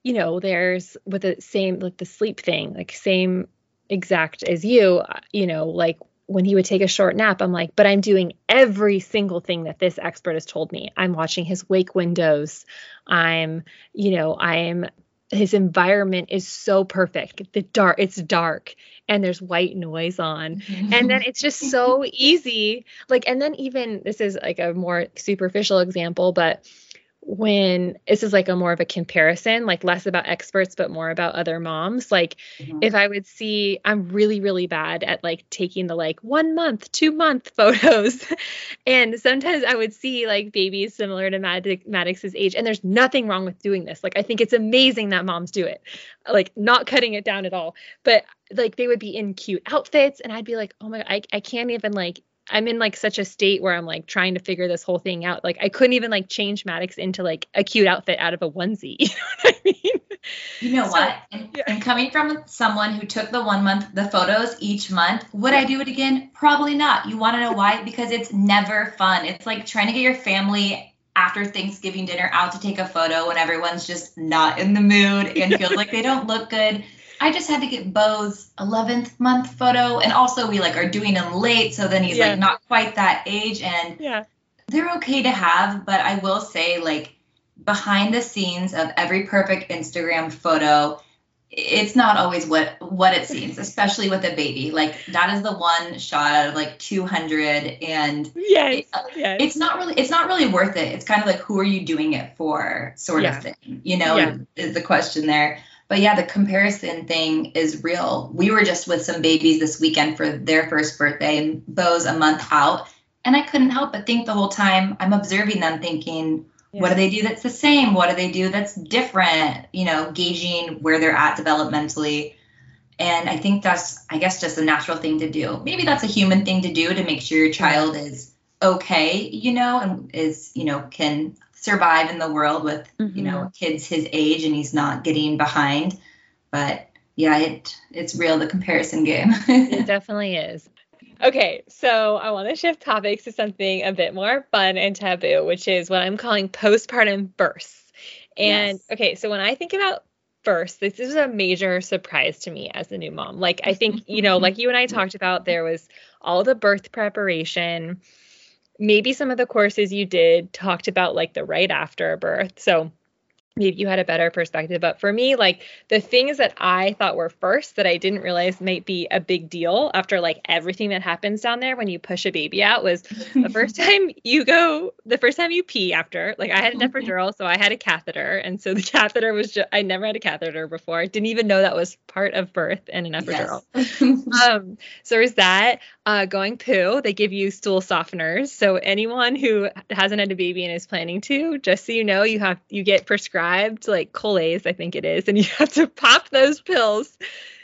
you know, there's with the same, like the sleep thing, like same exact as you, uh, you know, like when he would take a short nap, I'm like, but I'm doing every single thing that this expert has told me. I'm watching his wake windows. I'm, you know, I'm his environment is so perfect. The dark, it's dark and there's white noise on. And then it's just so easy. Like, and then even this is like a more superficial example, but when this is like a more of a comparison, like less about experts, but more about other moms. Like mm-hmm. if I would see, I'm really, really bad at like taking the like one month, two month photos. and sometimes I would see like babies similar to Maddox's age. And there's nothing wrong with doing this. Like I think it's amazing that moms do it, like not cutting it down at all. But like they would be in cute outfits and I'd be like, oh my, I, I can't even like I'm in like such a state where I'm like trying to figure this whole thing out. Like I couldn't even like change Maddox into like a cute outfit out of a onesie. You know what I mean? You know so, what? And, yeah. and, coming from someone who took the one month the photos each month, would I do it again? Probably not. You want to know why? Because it's never fun. It's like trying to get your family after Thanksgiving dinner out to take a photo when everyone's just not in the mood and feels like they don't look good. I just had to get Bo's 11th month photo, and also we like are doing him late, so then he's yeah. like not quite that age, and yeah, they're okay to have. But I will say, like behind the scenes of every perfect Instagram photo, it's not always what what it seems, especially with a baby. Like that is the one shot of like 200, and yes, it, uh, yes. it's not really it's not really worth it. It's kind of like who are you doing it for, sort yeah. of thing. You know, yeah. is the question there. But yeah, the comparison thing is real. We were just with some babies this weekend for their first birthday, and Bo's a month out. And I couldn't help but think the whole time I'm observing them thinking, yeah. what do they do that's the same? What do they do that's different? You know, gauging where they're at developmentally. And I think that's, I guess, just a natural thing to do. Maybe that's a human thing to do to make sure your child is okay, you know, and is, you know, can survive in the world with mm-hmm. you know mm-hmm. kids his age and he's not getting behind but yeah it it's real the comparison game it definitely is okay so i want to shift topics to something a bit more fun and taboo which is what i'm calling postpartum bursts and yes. okay so when i think about first, this is a major surprise to me as a new mom. Like, I think, you know, like you and I talked about, there was all the birth preparation. Maybe some of the courses you did talked about like the right after birth. So, maybe you had a better perspective. But for me, like the things that I thought were first that I didn't realize might be a big deal after like everything that happens down there when you push a baby out was the first time you go, the first time you pee after. Like I had an epidural, so I had a catheter. And so the catheter was just, I never had a catheter before. I didn't even know that was part of birth and an epidural. Yes. um, so there's that. Uh, going poo, they give you stool softeners. So anyone who hasn't had a baby and is planning to, just so you know, you have, you get prescribed like Colace, I think it is, and you have to pop those pills.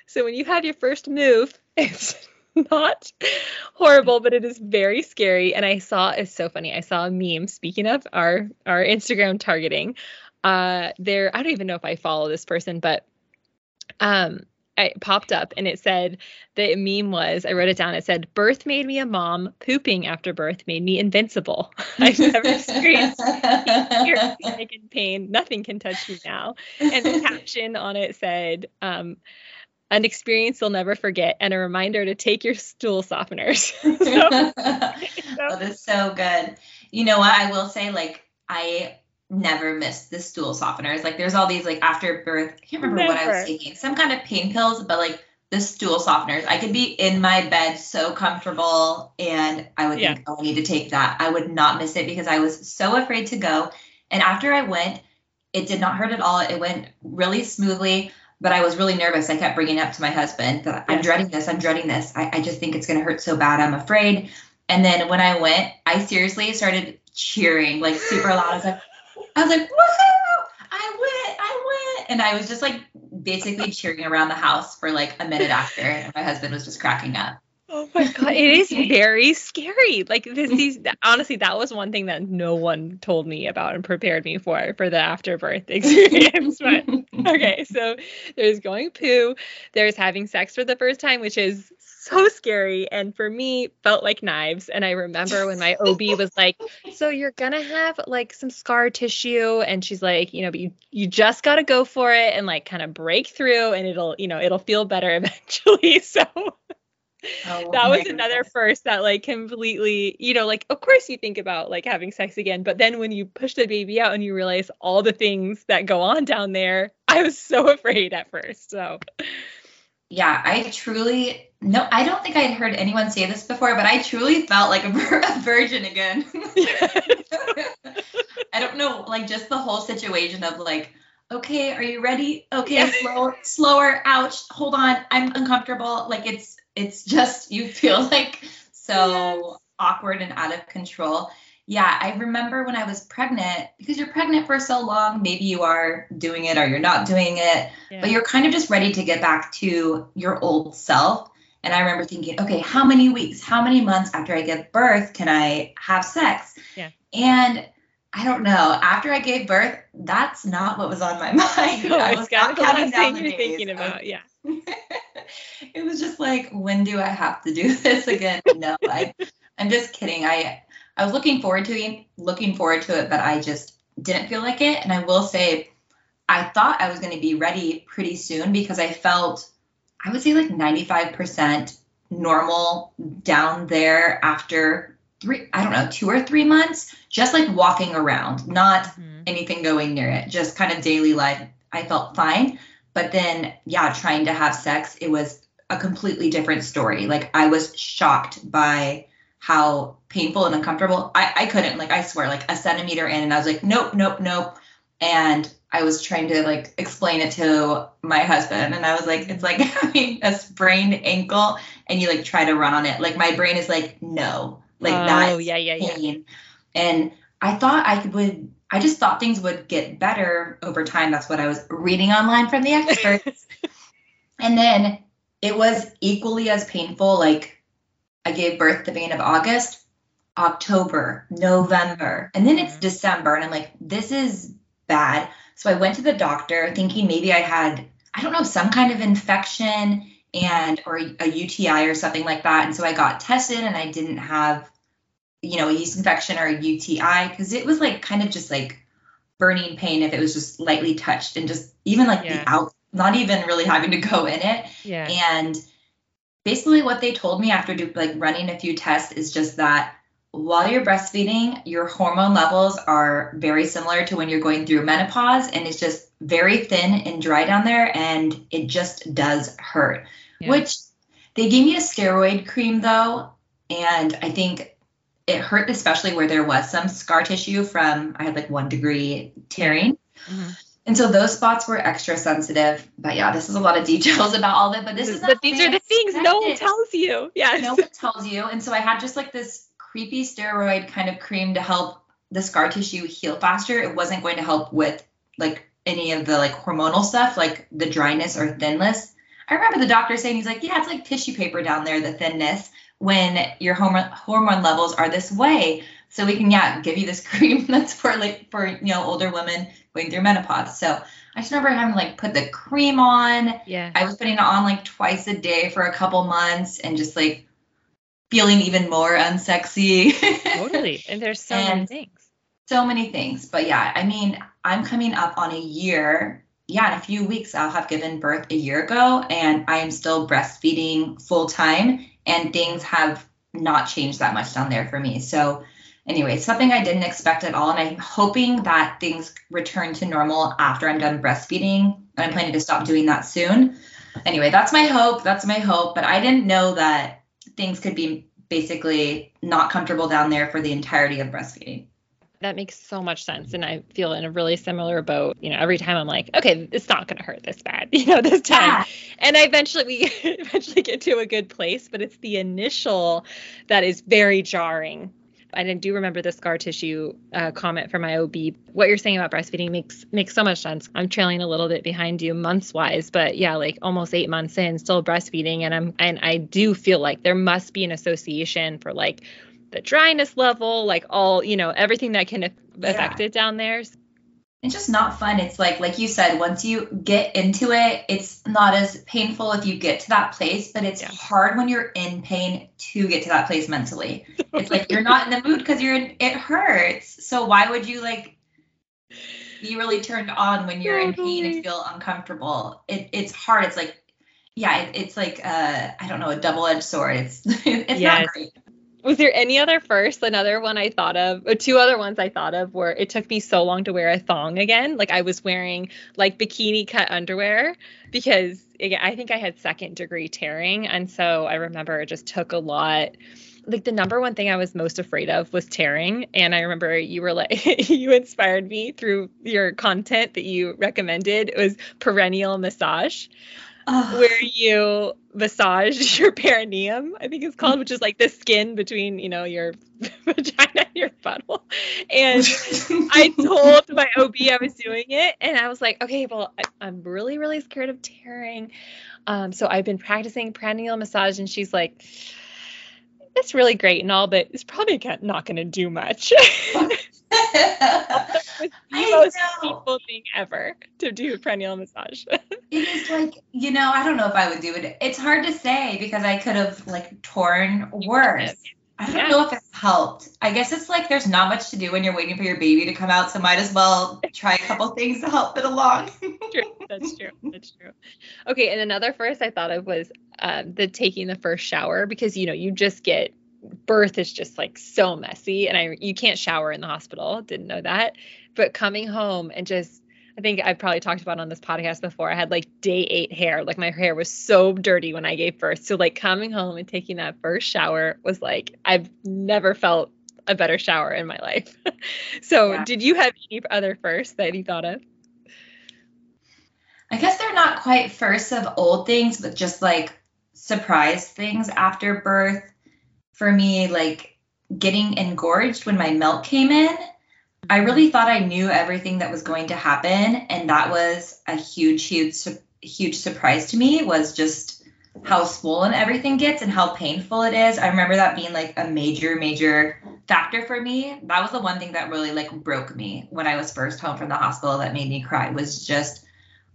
So when you have your first move, it's not horrible, but it is very scary. And I saw it's so funny. I saw a meme. Speaking of our our Instagram targeting, uh, there I don't even know if I follow this person, but um, it popped up and it said the meme was I wrote it down. It said, "Birth made me a mom. Pooping after birth made me invincible. I've never experienced in pain. Nothing can touch me now." And the caption on it said, um, "An experience you'll never forget, and a reminder to take your stool softeners." so, so. That is so good. You know what? I will say, like I never missed the stool softeners. Like there's all these like after birth, I can't remember never. what I was taking, some kind of pain pills, but like the stool softeners. I could be in my bed so comfortable and I would yeah. think, oh, I need to take that. I would not miss it because I was so afraid to go. And after I went, it did not hurt at all. It went really smoothly, but I was really nervous. I kept bringing it up to my husband that I'm dreading this. I'm dreading this. I, I just think it's going to hurt so bad. I'm afraid. And then when I went, I seriously started cheering like super loud. I was like, I was like, woohoo! I went, I went. And I was just like basically cheering around the house for like a minute after. And my husband was just cracking up. Oh my god, it is very scary. Like this, these honestly, that was one thing that no one told me about and prepared me for for the afterbirth experience. but okay, so there's going poo, there's having sex for the first time, which is so scary and for me felt like knives and i remember when my ob was like so you're gonna have like some scar tissue and she's like you know but you you just gotta go for it and like kind of break through and it'll you know it'll feel better eventually so Oh, that was another goodness. first that like completely, you know, like of course you think about like having sex again, but then when you push the baby out and you realize all the things that go on down there, I was so afraid at first. So yeah, I truly no, I don't think I'd heard anyone say this before, but I truly felt like a, a virgin again. I don't know, like just the whole situation of like, okay, are you ready? Okay, yeah. slower, slower. Ouch, hold on, I'm uncomfortable. Like it's it's just you feel like so yes. awkward and out of control yeah, I remember when I was pregnant, because you're pregnant for so long, maybe you are doing it or you're not doing it, yeah. but you're kind of just ready to get back to your old self. And I remember thinking, okay, how many weeks, how many months after I give birth can I have sex? Yeah. And I don't know. After I gave birth, that's not what was on my mind. No, I was not counting down the days. thinking about, yeah. it was just like, when do I have to do this again? no, I, I'm just kidding. I I was looking forward to it, looking forward to it, but I just didn't feel like it. And I will say, I thought I was going to be ready pretty soon because I felt, I would say like 95% normal down there after three, I don't know, two or three months, just like walking around, not mm-hmm. anything going near it, just kind of daily life. I felt fine. But then, yeah, trying to have sex, it was a completely different story. Like I was shocked by how painful and uncomfortable. I, I couldn't, like, I swear, like a centimeter in, and I was like, nope, nope, nope. And I was trying to like explain it to my husband, and I was like, it's like having a sprained ankle, and you like try to run on it. Like my brain is like, no, like oh, that. yeah, yeah, pain. yeah. And I thought I would. I just thought things would get better over time. That's what I was reading online from the experts. and then it was equally as painful, like I gave birth the beginning of August, October, November, and then it's mm-hmm. December. And I'm like, this is bad. So I went to the doctor thinking maybe I had, I don't know, some kind of infection and or a UTI or something like that. And so I got tested and I didn't have, you know, a yeast infection or a UTI because it was like kind of just like burning pain if it was just lightly touched and just even like Yeah. the out, not even really having to go in it. Yeah. And basically, what they told me after do, like running a few tests is just that while you're breastfeeding, your hormone levels are very similar to when you're going through menopause, and it's just very thin and dry down there, and it just does hurt. Yeah. Which they gave me a steroid cream though, and I think it hurt especially where there was some scar tissue from I had like one degree tearing. Mhm. And so those spots were extra sensitive. But yeah, this is a lot of details about all of it. But this is but these are the things no one tells you. Yes. no one tells you. And so I had just like this creepy steroid kind of cream to help the scar tissue heal faster. It wasn't going to help with like any of the like hormonal stuff, like the dryness or thinness. I remember the doctor saying he's like, yeah, it's like tissue paper down there, the thinness, when your hormone hormone levels are this way. So we can yeah give you this cream that's for like for you know older women going through menopause. So I just remember having to like put the cream on. Yeah. I was putting it on like twice a day for a couple months and just like feeling even more unsexy. Totally. And there's so many things. so many things. But yeah, I mean, I'm coming up on a year. Yeah, in a few weeks, I'll have given birth a year ago, and I am still breastfeeding full time, and things have not changed that much down there for me. So, anyway, it's something I didn't expect at all, and I'm hoping that things return to normal after I'm done breastfeeding. And I'm planning to stop doing that soon. Anyway, that's my hope. That's my hope. But I didn't know that things could be basically not comfortable down there for the entirety of breastfeeding. That makes so much sense. And I feel in a really similar boat. You know, every time I'm like, okay, it's not going to hurt this bad, you know, this time. Yeah. And I eventually, we eventually get to a good place, but it's the initial that is very jarring. I do remember the scar tissue uh, comment from my OB. What you're saying about breastfeeding makes makes so much sense. I'm trailing a little bit behind you months wise, but yeah, like almost eight months in, still breastfeeding, and I'm and I do feel like there must be an association for like the dryness level, like all you know everything that can affect it down there. It's just not fun. It's like like you said, once you get into it, it's not as painful if you get to that place, but it's Yeah. hard when you're in pain to get to that place mentally. It's like you're not in the mood because you're in it hurts. So why would you like be really turned on when you're in pain and feel uncomfortable? It it's hard. It's like yeah, it, it's like uh I don't know, a double-edged sword. It's it's Yes. not great. Was there any other first? Another one I thought of, or two other ones I thought of, were it took me so long to wear a thong again. Like I was wearing like bikini cut underwear because again, I think I had second degree tearing, and so I remember it just took a lot. Like the number one thing I was most afraid of was tearing, and I remember you were like you inspired me through your content that you recommended. It was perineal massage Where you massage your perineum, I think it's called, which is like the skin between, you know, your vagina and your butthole. And I told my OB I was doing it, and I was like, okay, well, I, I'm really, really scared of tearing. Um, so I've been practicing perineal massage, and she's like, it's really great and all, but it's probably not going to do much. It was the most painful thing ever to do perineal massage. It is like, you know, I don't know if I would do it. It's hard to say because I could have like torn worse. I don't Yeah. know if it's helped. I guess it's like there's not much to do when you're waiting for your baby to come out, so might as well try a couple things to help it along. true. That's true. That's true. Okay, and another first I thought of was um, the taking the first shower because you know you just get birth is just like so messy, and I you can't shower in the hospital. Didn't know that, but coming home and just I think I've probably talked about on this podcast before. I had like day eight hair. Like my hair was so dirty when I gave birth. So like coming home and taking that first shower was like I've never felt a better shower in my life. so Yeah. did you have any other firsts that you thought of? I guess they're not quite firsts of old things, but just like surprise things after birth. For me, like getting engorged when my milk came in. I really thought I knew everything that was going to happen, and that was a huge, huge, huge surprise to me. Was just how swollen everything gets and how painful it is. I remember that being like a major, major factor for me. That was the one thing that really like broke me when I was first home from the hospital. That made me cry. Was just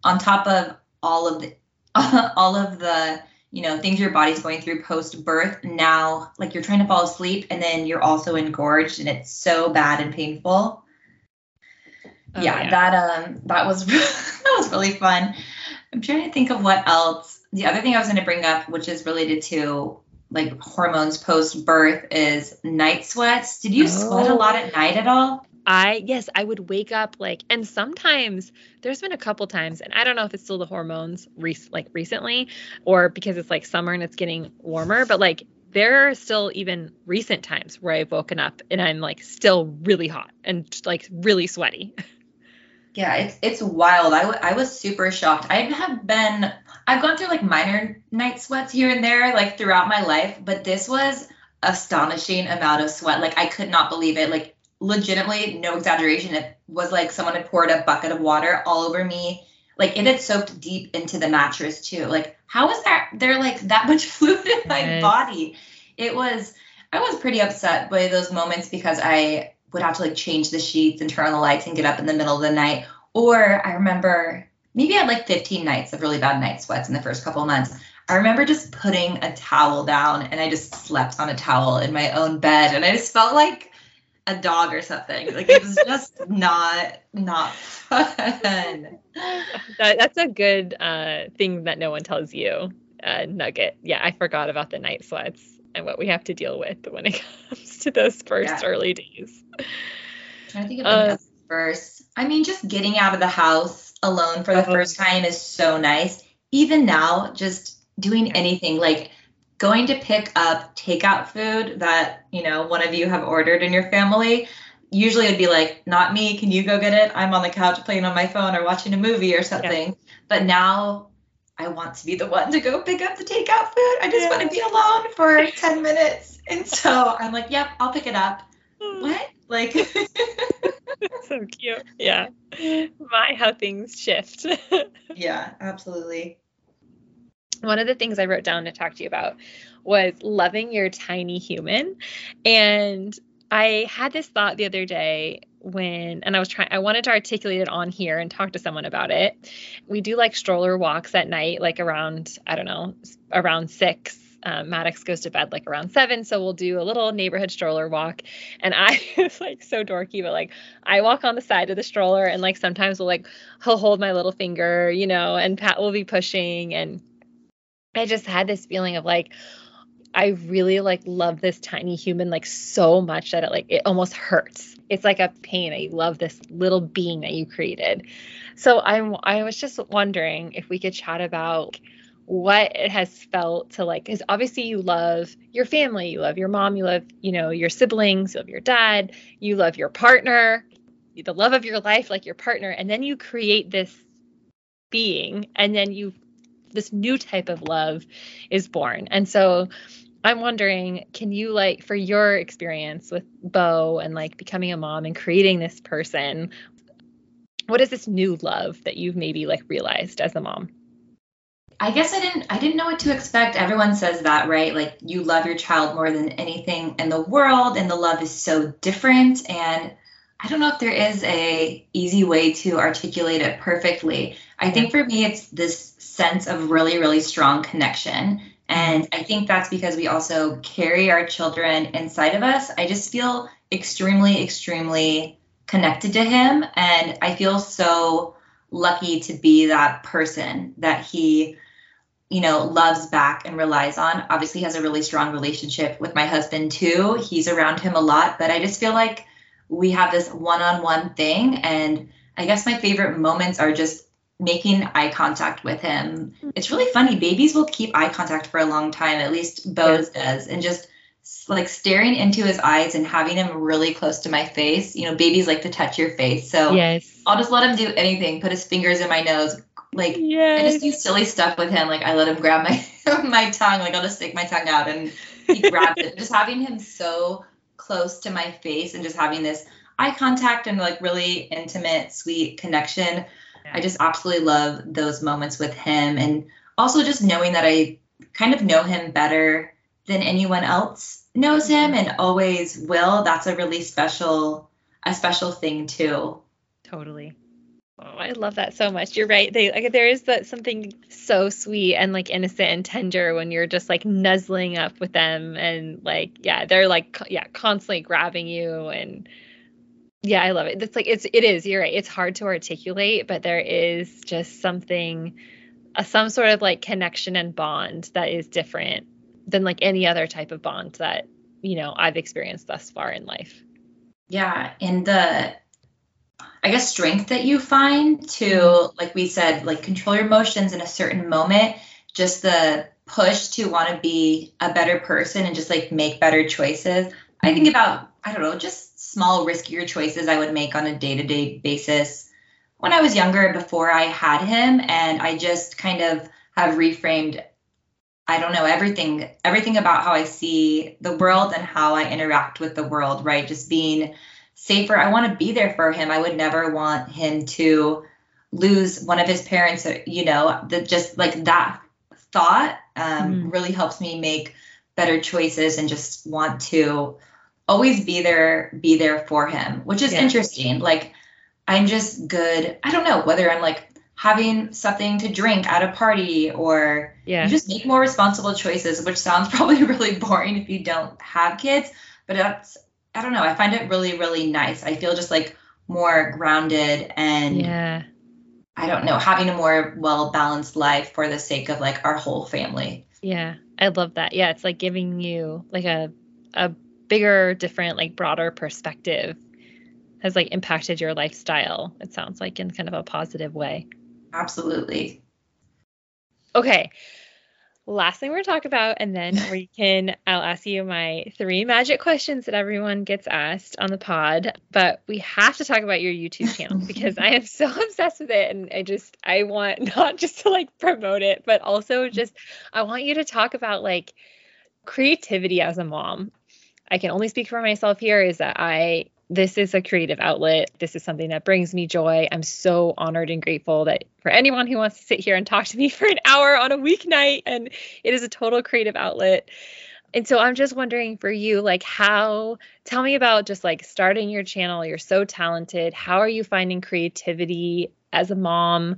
on top of all of the all of the you know things your body's going through post birth now like you're trying to fall asleep and then you're also engorged and it's so bad and painful Oh, yeah, yeah, that um that was that was really fun. I'm trying to think of what else. The other thing I was going to bring up, which is related to like hormones post birth, is night sweats. Did you oh. sweat a lot at night at all? I yes, I would wake up like, and sometimes there's been a couple times, and I don't know if it's still the hormones, re- like recently, or because it's like summer and it's getting warmer, but like there are still even recent times where I've woken up and I'm like still really hot and like really sweaty. Yeah, it's it's wild. I, w- I was super shocked. I have been I've gone through like minor night sweats here and there like throughout my life, but this was astonishing amount of sweat. Like I could not believe it. Like legitimately, no exaggeration. It was like someone had poured a bucket of water all over me. Like it had soaked deep into the mattress too. Like how is that there like that much fluid in my body? It was I was pretty upset by those moments because I would have to like change the sheets and turn on the lights and get up in the middle of the night. Or I remember maybe I had like 15 nights of really bad night sweats in the first couple of months. I remember just putting a towel down and I just slept on a towel in my own bed and I just felt like a dog or something. Like it was just not not fun. That, that's a good uh, thing that no one tells you. Uh, nugget. Yeah, I forgot about the night sweats and what we have to deal with when it comes to those first yeah. early days. I'm trying to think of the uh, first. I mean, just getting out of the house alone for the uh first time is so nice. Even now, just doing anything like going to pick up takeout food that you know one of you have ordered in your family. Usually it'd be like not me can you go get it? I'm on the couch playing on my phone or watching a movie or something. Yeah. but now i want to be the one to go pick up the takeout food. I just yeah. want to be alone for 10 minutes. And so i'm like yep i'll pick it up. Hmm. what? Like so cute. Yeah. My how things shift. Yeah absolutely one of the things I wrote down to talk to you about was loving your tiny human. And I had this thought the other day when and I was trying I wanted to articulate it on here and talk to someone about it. We do like stroller walks at night, like around, I don't know, around six. Um, Maddox goes to bed like around seven, so we'll do a little neighborhood stroller walk. And I was like so dorky, but like I walk on the side of the stroller, and like sometimes we'll like he'll hold my little finger, you know, and Pat will be pushing, and I just had this feeling of like, I really like love this tiny human like so much that it like it almost hurts. It's like a pain. I love this little being that you created. So I'm I was just wondering if we could chat about what it has felt to like because obviously you love your family, you love your mom, you love, you know, your siblings, you love your dad, you love your partner, the love of your life, like your partner, and then you create this being and then you this new type of love is born. And so I'm wondering, can you like for your experience with Bo and like becoming a mom and creating this person, what is this new love that you've maybe like realized as a mom? I guess I didn't I didn't know what to expect. Everyone says that, right? Like you love your child more than anything in the world and the love is so different and I don't know if there is a easy way to articulate it perfectly. I think for me it's this sense of really, really strong connection. And I think that's because we also carry our children inside of us. I just feel extremely, extremely connected to him. And I feel so lucky to be that person that he, you know, loves back and relies on. Obviously, has a really strong relationship with my husband too. He's around him a lot, but I just feel like we have this one on one thing. And I guess my favorite moments are just making eye contact with him. Mm-hmm. It's really funny. Babies will keep eye contact for a long time, at least Bo's does, and just like staring into his eyes and having him really close to my face. You know, babies like to touch your face. So yes. I'll just let him do anything, put his fingers in my nose. Like yes. I just do silly stuff with him. Like I let him grab my my tongue. Like I'll just stick my tongue out and he grabs it. Just having him so close to my face and just having this eye contact and like really intimate, sweet connection I just absolutely love those moments with him and also just knowing that I kind of know him better than anyone else knows him and always will. That's a really special a special thing too. Totally. Oh, I love that so much. You're right. They like there is that something so sweet and like innocent and tender when you're just like nuzzling up with them and like yeah, they're like yeah, constantly grabbing you and Yeah, I love it. It's like it's it is. You're right. It's hard to articulate, but there is just something, uh, some sort of like connection and bond that is different than like any other type of bond that you know I've experienced thus far in life. Yeah, and the I guess strength that you find to like we said like control your emotions in a certain moment, just the push to want to be a better person and just like make better choices. I think about I don't know, just small riskier choices I would make on a day-to-day basis when I was younger before I had him and I just kind of have reframed I don't know everything everything about how I see the world and how I interact with the world, right? Just being safer. I want to be there for him. I would never want him to lose one of his parents, you know, that just like that thought um, mm. really helps me make better choices and just want to always be there be there for him, which is yeah. interesting. Like I'm just good. I don't know whether I'm like having something to drink at a party or yeah. you just make more responsible choices, which sounds probably really boring if you don't have kids, but that's I don't know, I find it really really nice. I feel just like more grounded and yeah. I don't know, having a more well balanced life for the sake of like our whole family. Yeah. I love that. Yeah, it's like giving you like a a bigger, different, like broader perspective has like impacted your lifestyle. It sounds like in kind of a positive way. Absolutely. Okay. Last thing we're going to talk about, and then we can, I'll ask you my three magic questions that everyone gets asked on the pod. But we have to talk about your YouTube channel because I am so obsessed with it. And I just, I want not just to like promote it, but also just, I want you to talk about like creativity as a mom. I can only speak for myself here is that I this is a creative outlet. This is something that brings me joy. I'm so honored and grateful that for anyone who wants to sit here and talk to me for an hour on a weeknight, and it is a total creative outlet. And so I'm just wondering for you, like, how, tell me about just like starting your channel. You're so talented. How are you finding creativity as a mom?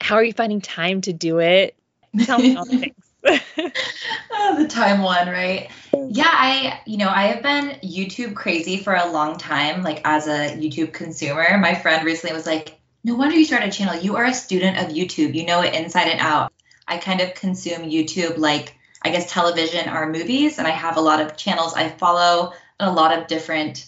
How are you finding time to do it? Tell me all the things. oh, the time one, right? Yeah, I, you know, I have been YouTube crazy for a long time, like as a YouTube consumer. My friend recently was like, no wonder you started a channel. You are a student of YouTube. You know it inside and out. I kind of consume YouTube like, I guess, television or movies, and I have a lot of channels I follow and a lot of different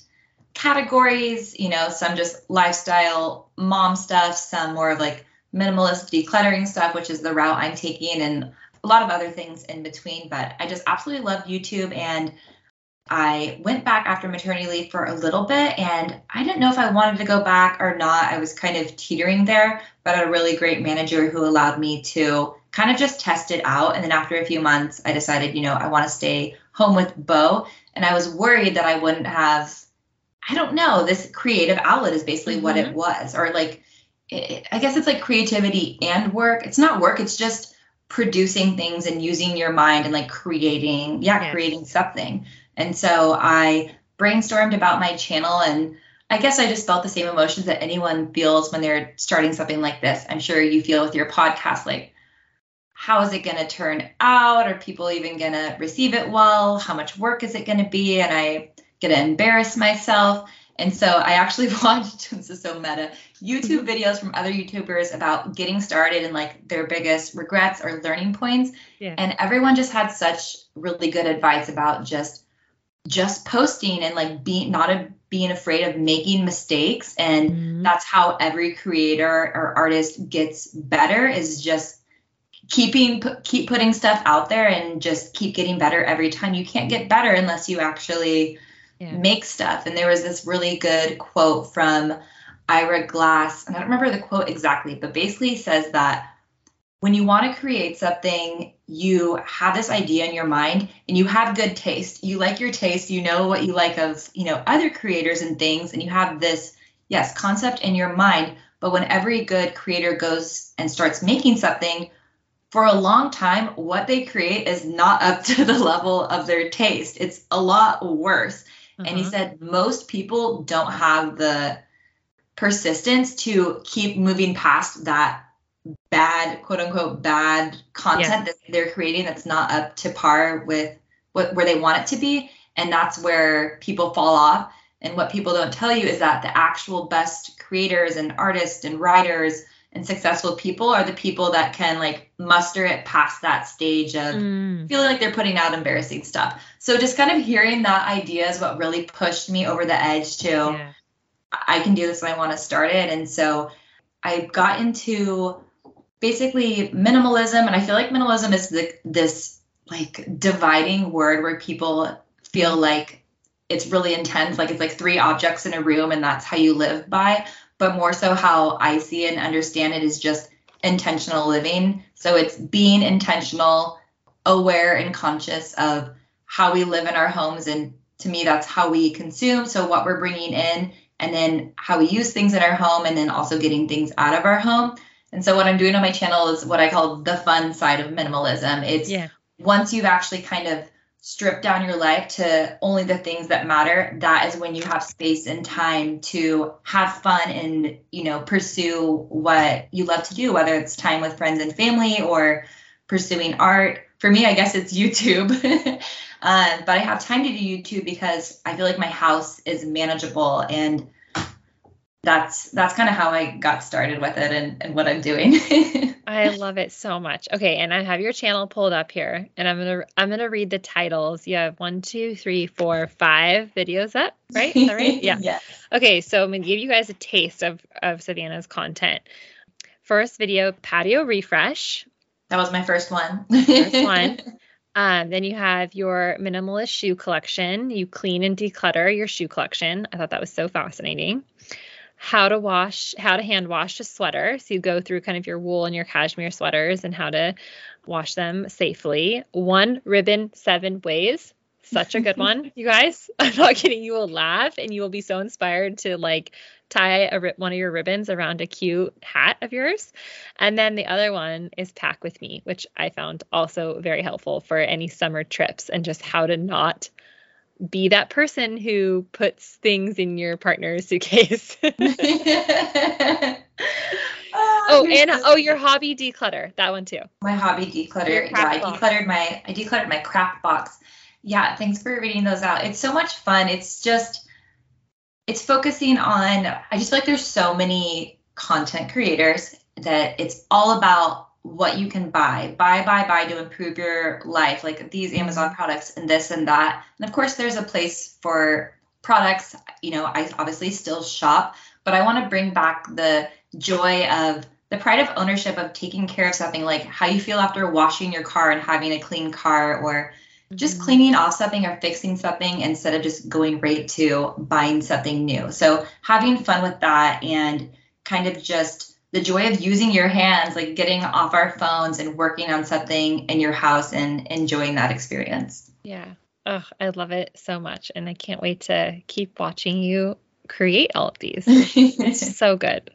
categories, you know, some just lifestyle mom stuff, some more of like minimalist decluttering stuff, which is the route I'm taking, and a lot of other things in between, but I just absolutely love YouTube. And I went back after maternity leave for a little bit and I didn't know if I wanted to go back or not. I was kind of teetering there, but a really great manager who allowed me to kind of just test it out. And then after a few months, I decided, you know, I want to stay home with Bo. And I was worried that I wouldn't have, I don't know, this creative outlet is basically mm-hmm. what it mm-hmm. was. Or like, it, I guess it's like creativity and work. It's not work, it's just producing things and using your mind and like creating yeah yes. creating something. And so i brainstormed about my channel and i guess i just felt the same emotions that anyone feels when they're starting something like this. I'm sure you feel with your podcast like how is it going to turn out? Are people even going to receive it well? How much work is it going to be? And i going to embarrass myself. And so I actually watched, this is so meta, YouTube videos from other YouTubers about getting started and like their biggest regrets or learning points. Yeah. And everyone just had such really good advice about just just posting and like being not a, being afraid of making mistakes and mm-hmm. that's how every creator or artist gets better is just keeping keep putting stuff out there and just keep getting better every time you can't get better unless you actually yeah. make stuff. And there was this really good quote from Ira Glass, and I don't remember the quote exactly, but basically says that when you want to create something, you have this idea in your mind and you have good taste. You like your taste, you know what you like of, you know, other creators and things, and you have this, yes, concept in your mind. But when every good creator goes and starts making something, for a long time, what they create is not up to the level of their taste. It's a lot worse. Mm-hmm. And he uh-huh. said most people don't have the persistence to keep moving past that bad, quote unquote, bad content yeah. that they're creating that's not up to par with what where they want it to be. And that's where people fall off. And what people don't tell you is that the actual best creators and artists and writers and successful people are the people that can like muster it past that stage of mm. feeling like they're putting out embarrassing stuff. So just kind of hearing that idea is what really pushed me over the edge to yeah. I can do this and I want to start it. And so I got into basically minimalism and I feel like minimalism is the, this like dividing word where people feel like it's really intense like it's like three objects in a room and that's how you live by but more so how I see and understand it is just intentional living. So it's being intentional, aware, and conscious of how we live in our homes. And to me, that's how we consume. So what we're bringing in, and then how we use things in our home, and then also getting things out of our home. And so what I'm doing on my channel is what I call the fun side of minimalism. It's yeah. once you've actually kind of stripped down your life to only the things that matter that is when you have space and time to have fun and you know pursue what you love to do whether it's time with friends and family or pursuing art for me i guess it's youtube uh, but i have time to do youtube because i feel like my house is manageable and that's that's kind of how I got started with it and, and what I'm doing. I love it so much. Okay, and I have your channel pulled up here, and I'm gonna I'm gonna read the titles. You have one, two, three, four, five videos up, right? Is that right? Yeah. yes. Okay, so I'm gonna give you guys a taste of of Savannah's content. First video, patio refresh. That was my first one. first one. Um, then you have your minimalist shoe collection. You clean and declutter your shoe collection. I thought that was so fascinating how to wash, how to hand wash a sweater. So you go through kind of your wool and your cashmere sweaters and how to wash them safely. One ribbon, seven ways. Such a good one, you guys. I'm not kidding. You will laugh and you will be so inspired to like tie a one of your ribbons around a cute hat of yours. And then the other one is pack with me, which I found also very helpful for any summer trips and just how to not be that person who puts things in your partner's suitcase. oh, oh and oh, your hobby declutter. That one too. My hobby declutter. Yeah, I decluttered my I decluttered my craft box. Yeah, thanks for reading those out. It's so much fun. It's just it's focusing on I just feel like there's so many content creators that it's all about what you can buy, buy, buy, buy to improve your life, like these Amazon products and this and that. And of course, there's a place for products. You know, I obviously still shop, but I want to bring back the joy of the pride of ownership of taking care of something like how you feel after washing your car and having a clean car or just mm-hmm. cleaning off something or fixing something instead of just going right to buying something new. So having fun with that and kind of just the joy of using your hands, like getting off our phones and working on something in your house and enjoying that experience. Yeah. Oh, I love it so much. And I can't wait to keep watching you create all of these. it's so good.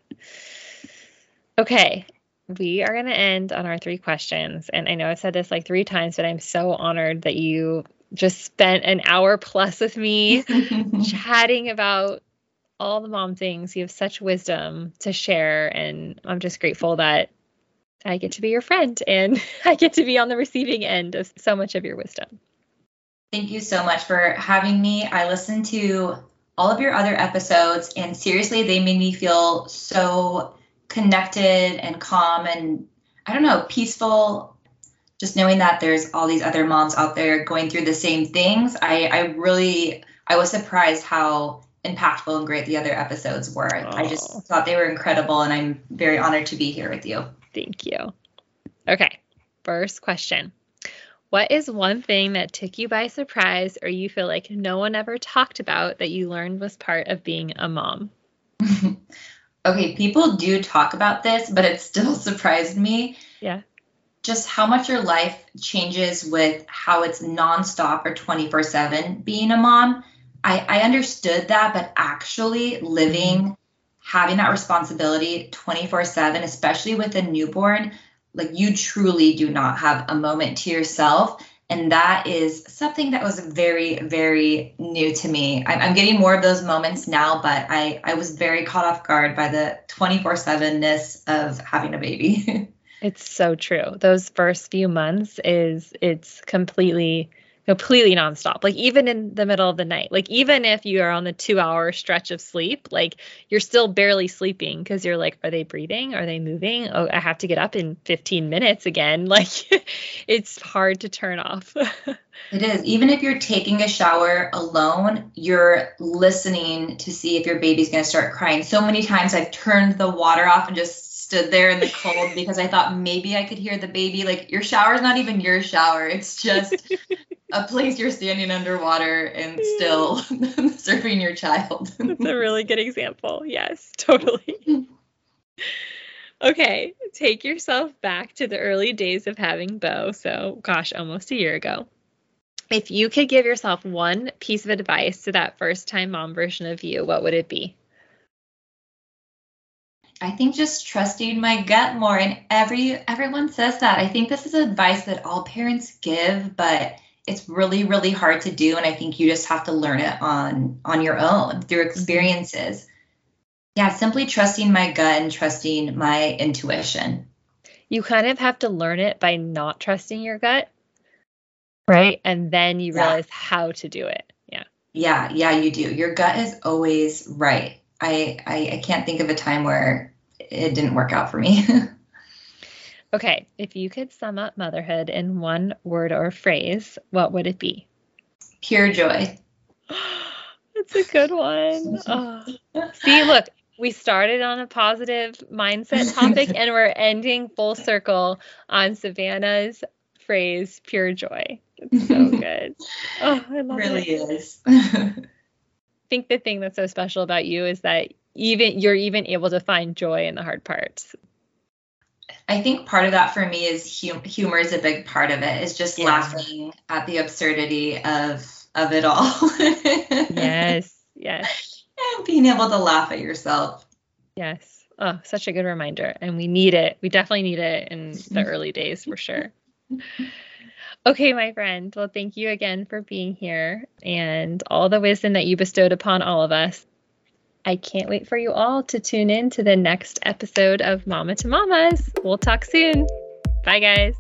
Okay. We are going to end on our three questions. And I know I've said this like three times, but I'm so honored that you just spent an hour plus with me chatting about all the mom things. You have such wisdom to share. And I'm just grateful that I get to be your friend and I get to be on the receiving end of so much of your wisdom. Thank you so much for having me. I listened to all of your other episodes, and seriously, they made me feel so connected and calm and I don't know, peaceful. Just knowing that there's all these other moms out there going through the same things. I, I really, I was surprised how impactful and great the other episodes were. Oh. I just thought they were incredible, and I'm very honored to be here with you. Thank you. Okay, first question. What is one thing that took you by surprise or you feel like no one ever talked about that you learned was part of being a mom? okay, people do talk about this, but it still surprised me. Yeah. Just how much your life changes with how it's nonstop or 24 7 being a mom I, I understood that, but actually living, having that responsibility 24 7, especially with a newborn, like you truly do not have a moment to yourself. And that is something that was very, very new to me. I'm, getting more of those moments now, but I, I was very caught off guard by the 24 7 ness of having a baby. it's so true. Those first few months is, it's completely completely nonstop. Like even in the middle of the night, like even if you are on the two hour stretch of sleep, like you're still barely sleeping because you're like, are they breathing? Are they moving? Oh, I have to get up in 15 minutes again. Like it's hard to turn off. it is. Even if you're taking a shower alone, you're listening to see if your baby's going to start crying. So many times I've turned the water off and just stood there in the cold because I thought maybe I could hear the baby. Like your shower is not even your shower. It's just a place you're standing underwater and still serving your child. That's a really good example. Yes, totally. Okay, take yourself back to the early days of having Bo. So, gosh, almost a year ago. If you could give yourself one piece of advice to that first time mom version of you, what would it be? I think just trusting my gut more and every everyone says that. I think this is advice that all parents give, but it's really really hard to do and I think you just have to learn it on on your own through mm-hmm. experiences. Yeah, simply trusting my gut and trusting my intuition. You kind of have to learn it by not trusting your gut. Right? And then you realize yeah. how to do it. Yeah. Yeah, yeah, you do. Your gut is always right. I, I, I can't think of a time where it didn't work out for me. okay, if you could sum up motherhood in one word or phrase, what would it be? Pure joy. That's a good one. Oh. See, look, we started on a positive mindset topic and we're ending full circle on Savannah's phrase, pure joy. It's so good. Oh, I love really it. Really is. I think the thing that's so special about you is that even you're even able to find joy in the hard parts. I think part of that for me is hum- humor is a big part of it. Is just yeah. laughing at the absurdity of of it all. yes, yes. And being able to laugh at yourself. Yes. Oh, such a good reminder. And we need it. We definitely need it in the early days for sure. Okay, my friend. Well, thank you again for being here and all the wisdom that you bestowed upon all of us. I can't wait for you all to tune in to the next episode of Mama to Mamas. We'll talk soon. Bye, guys.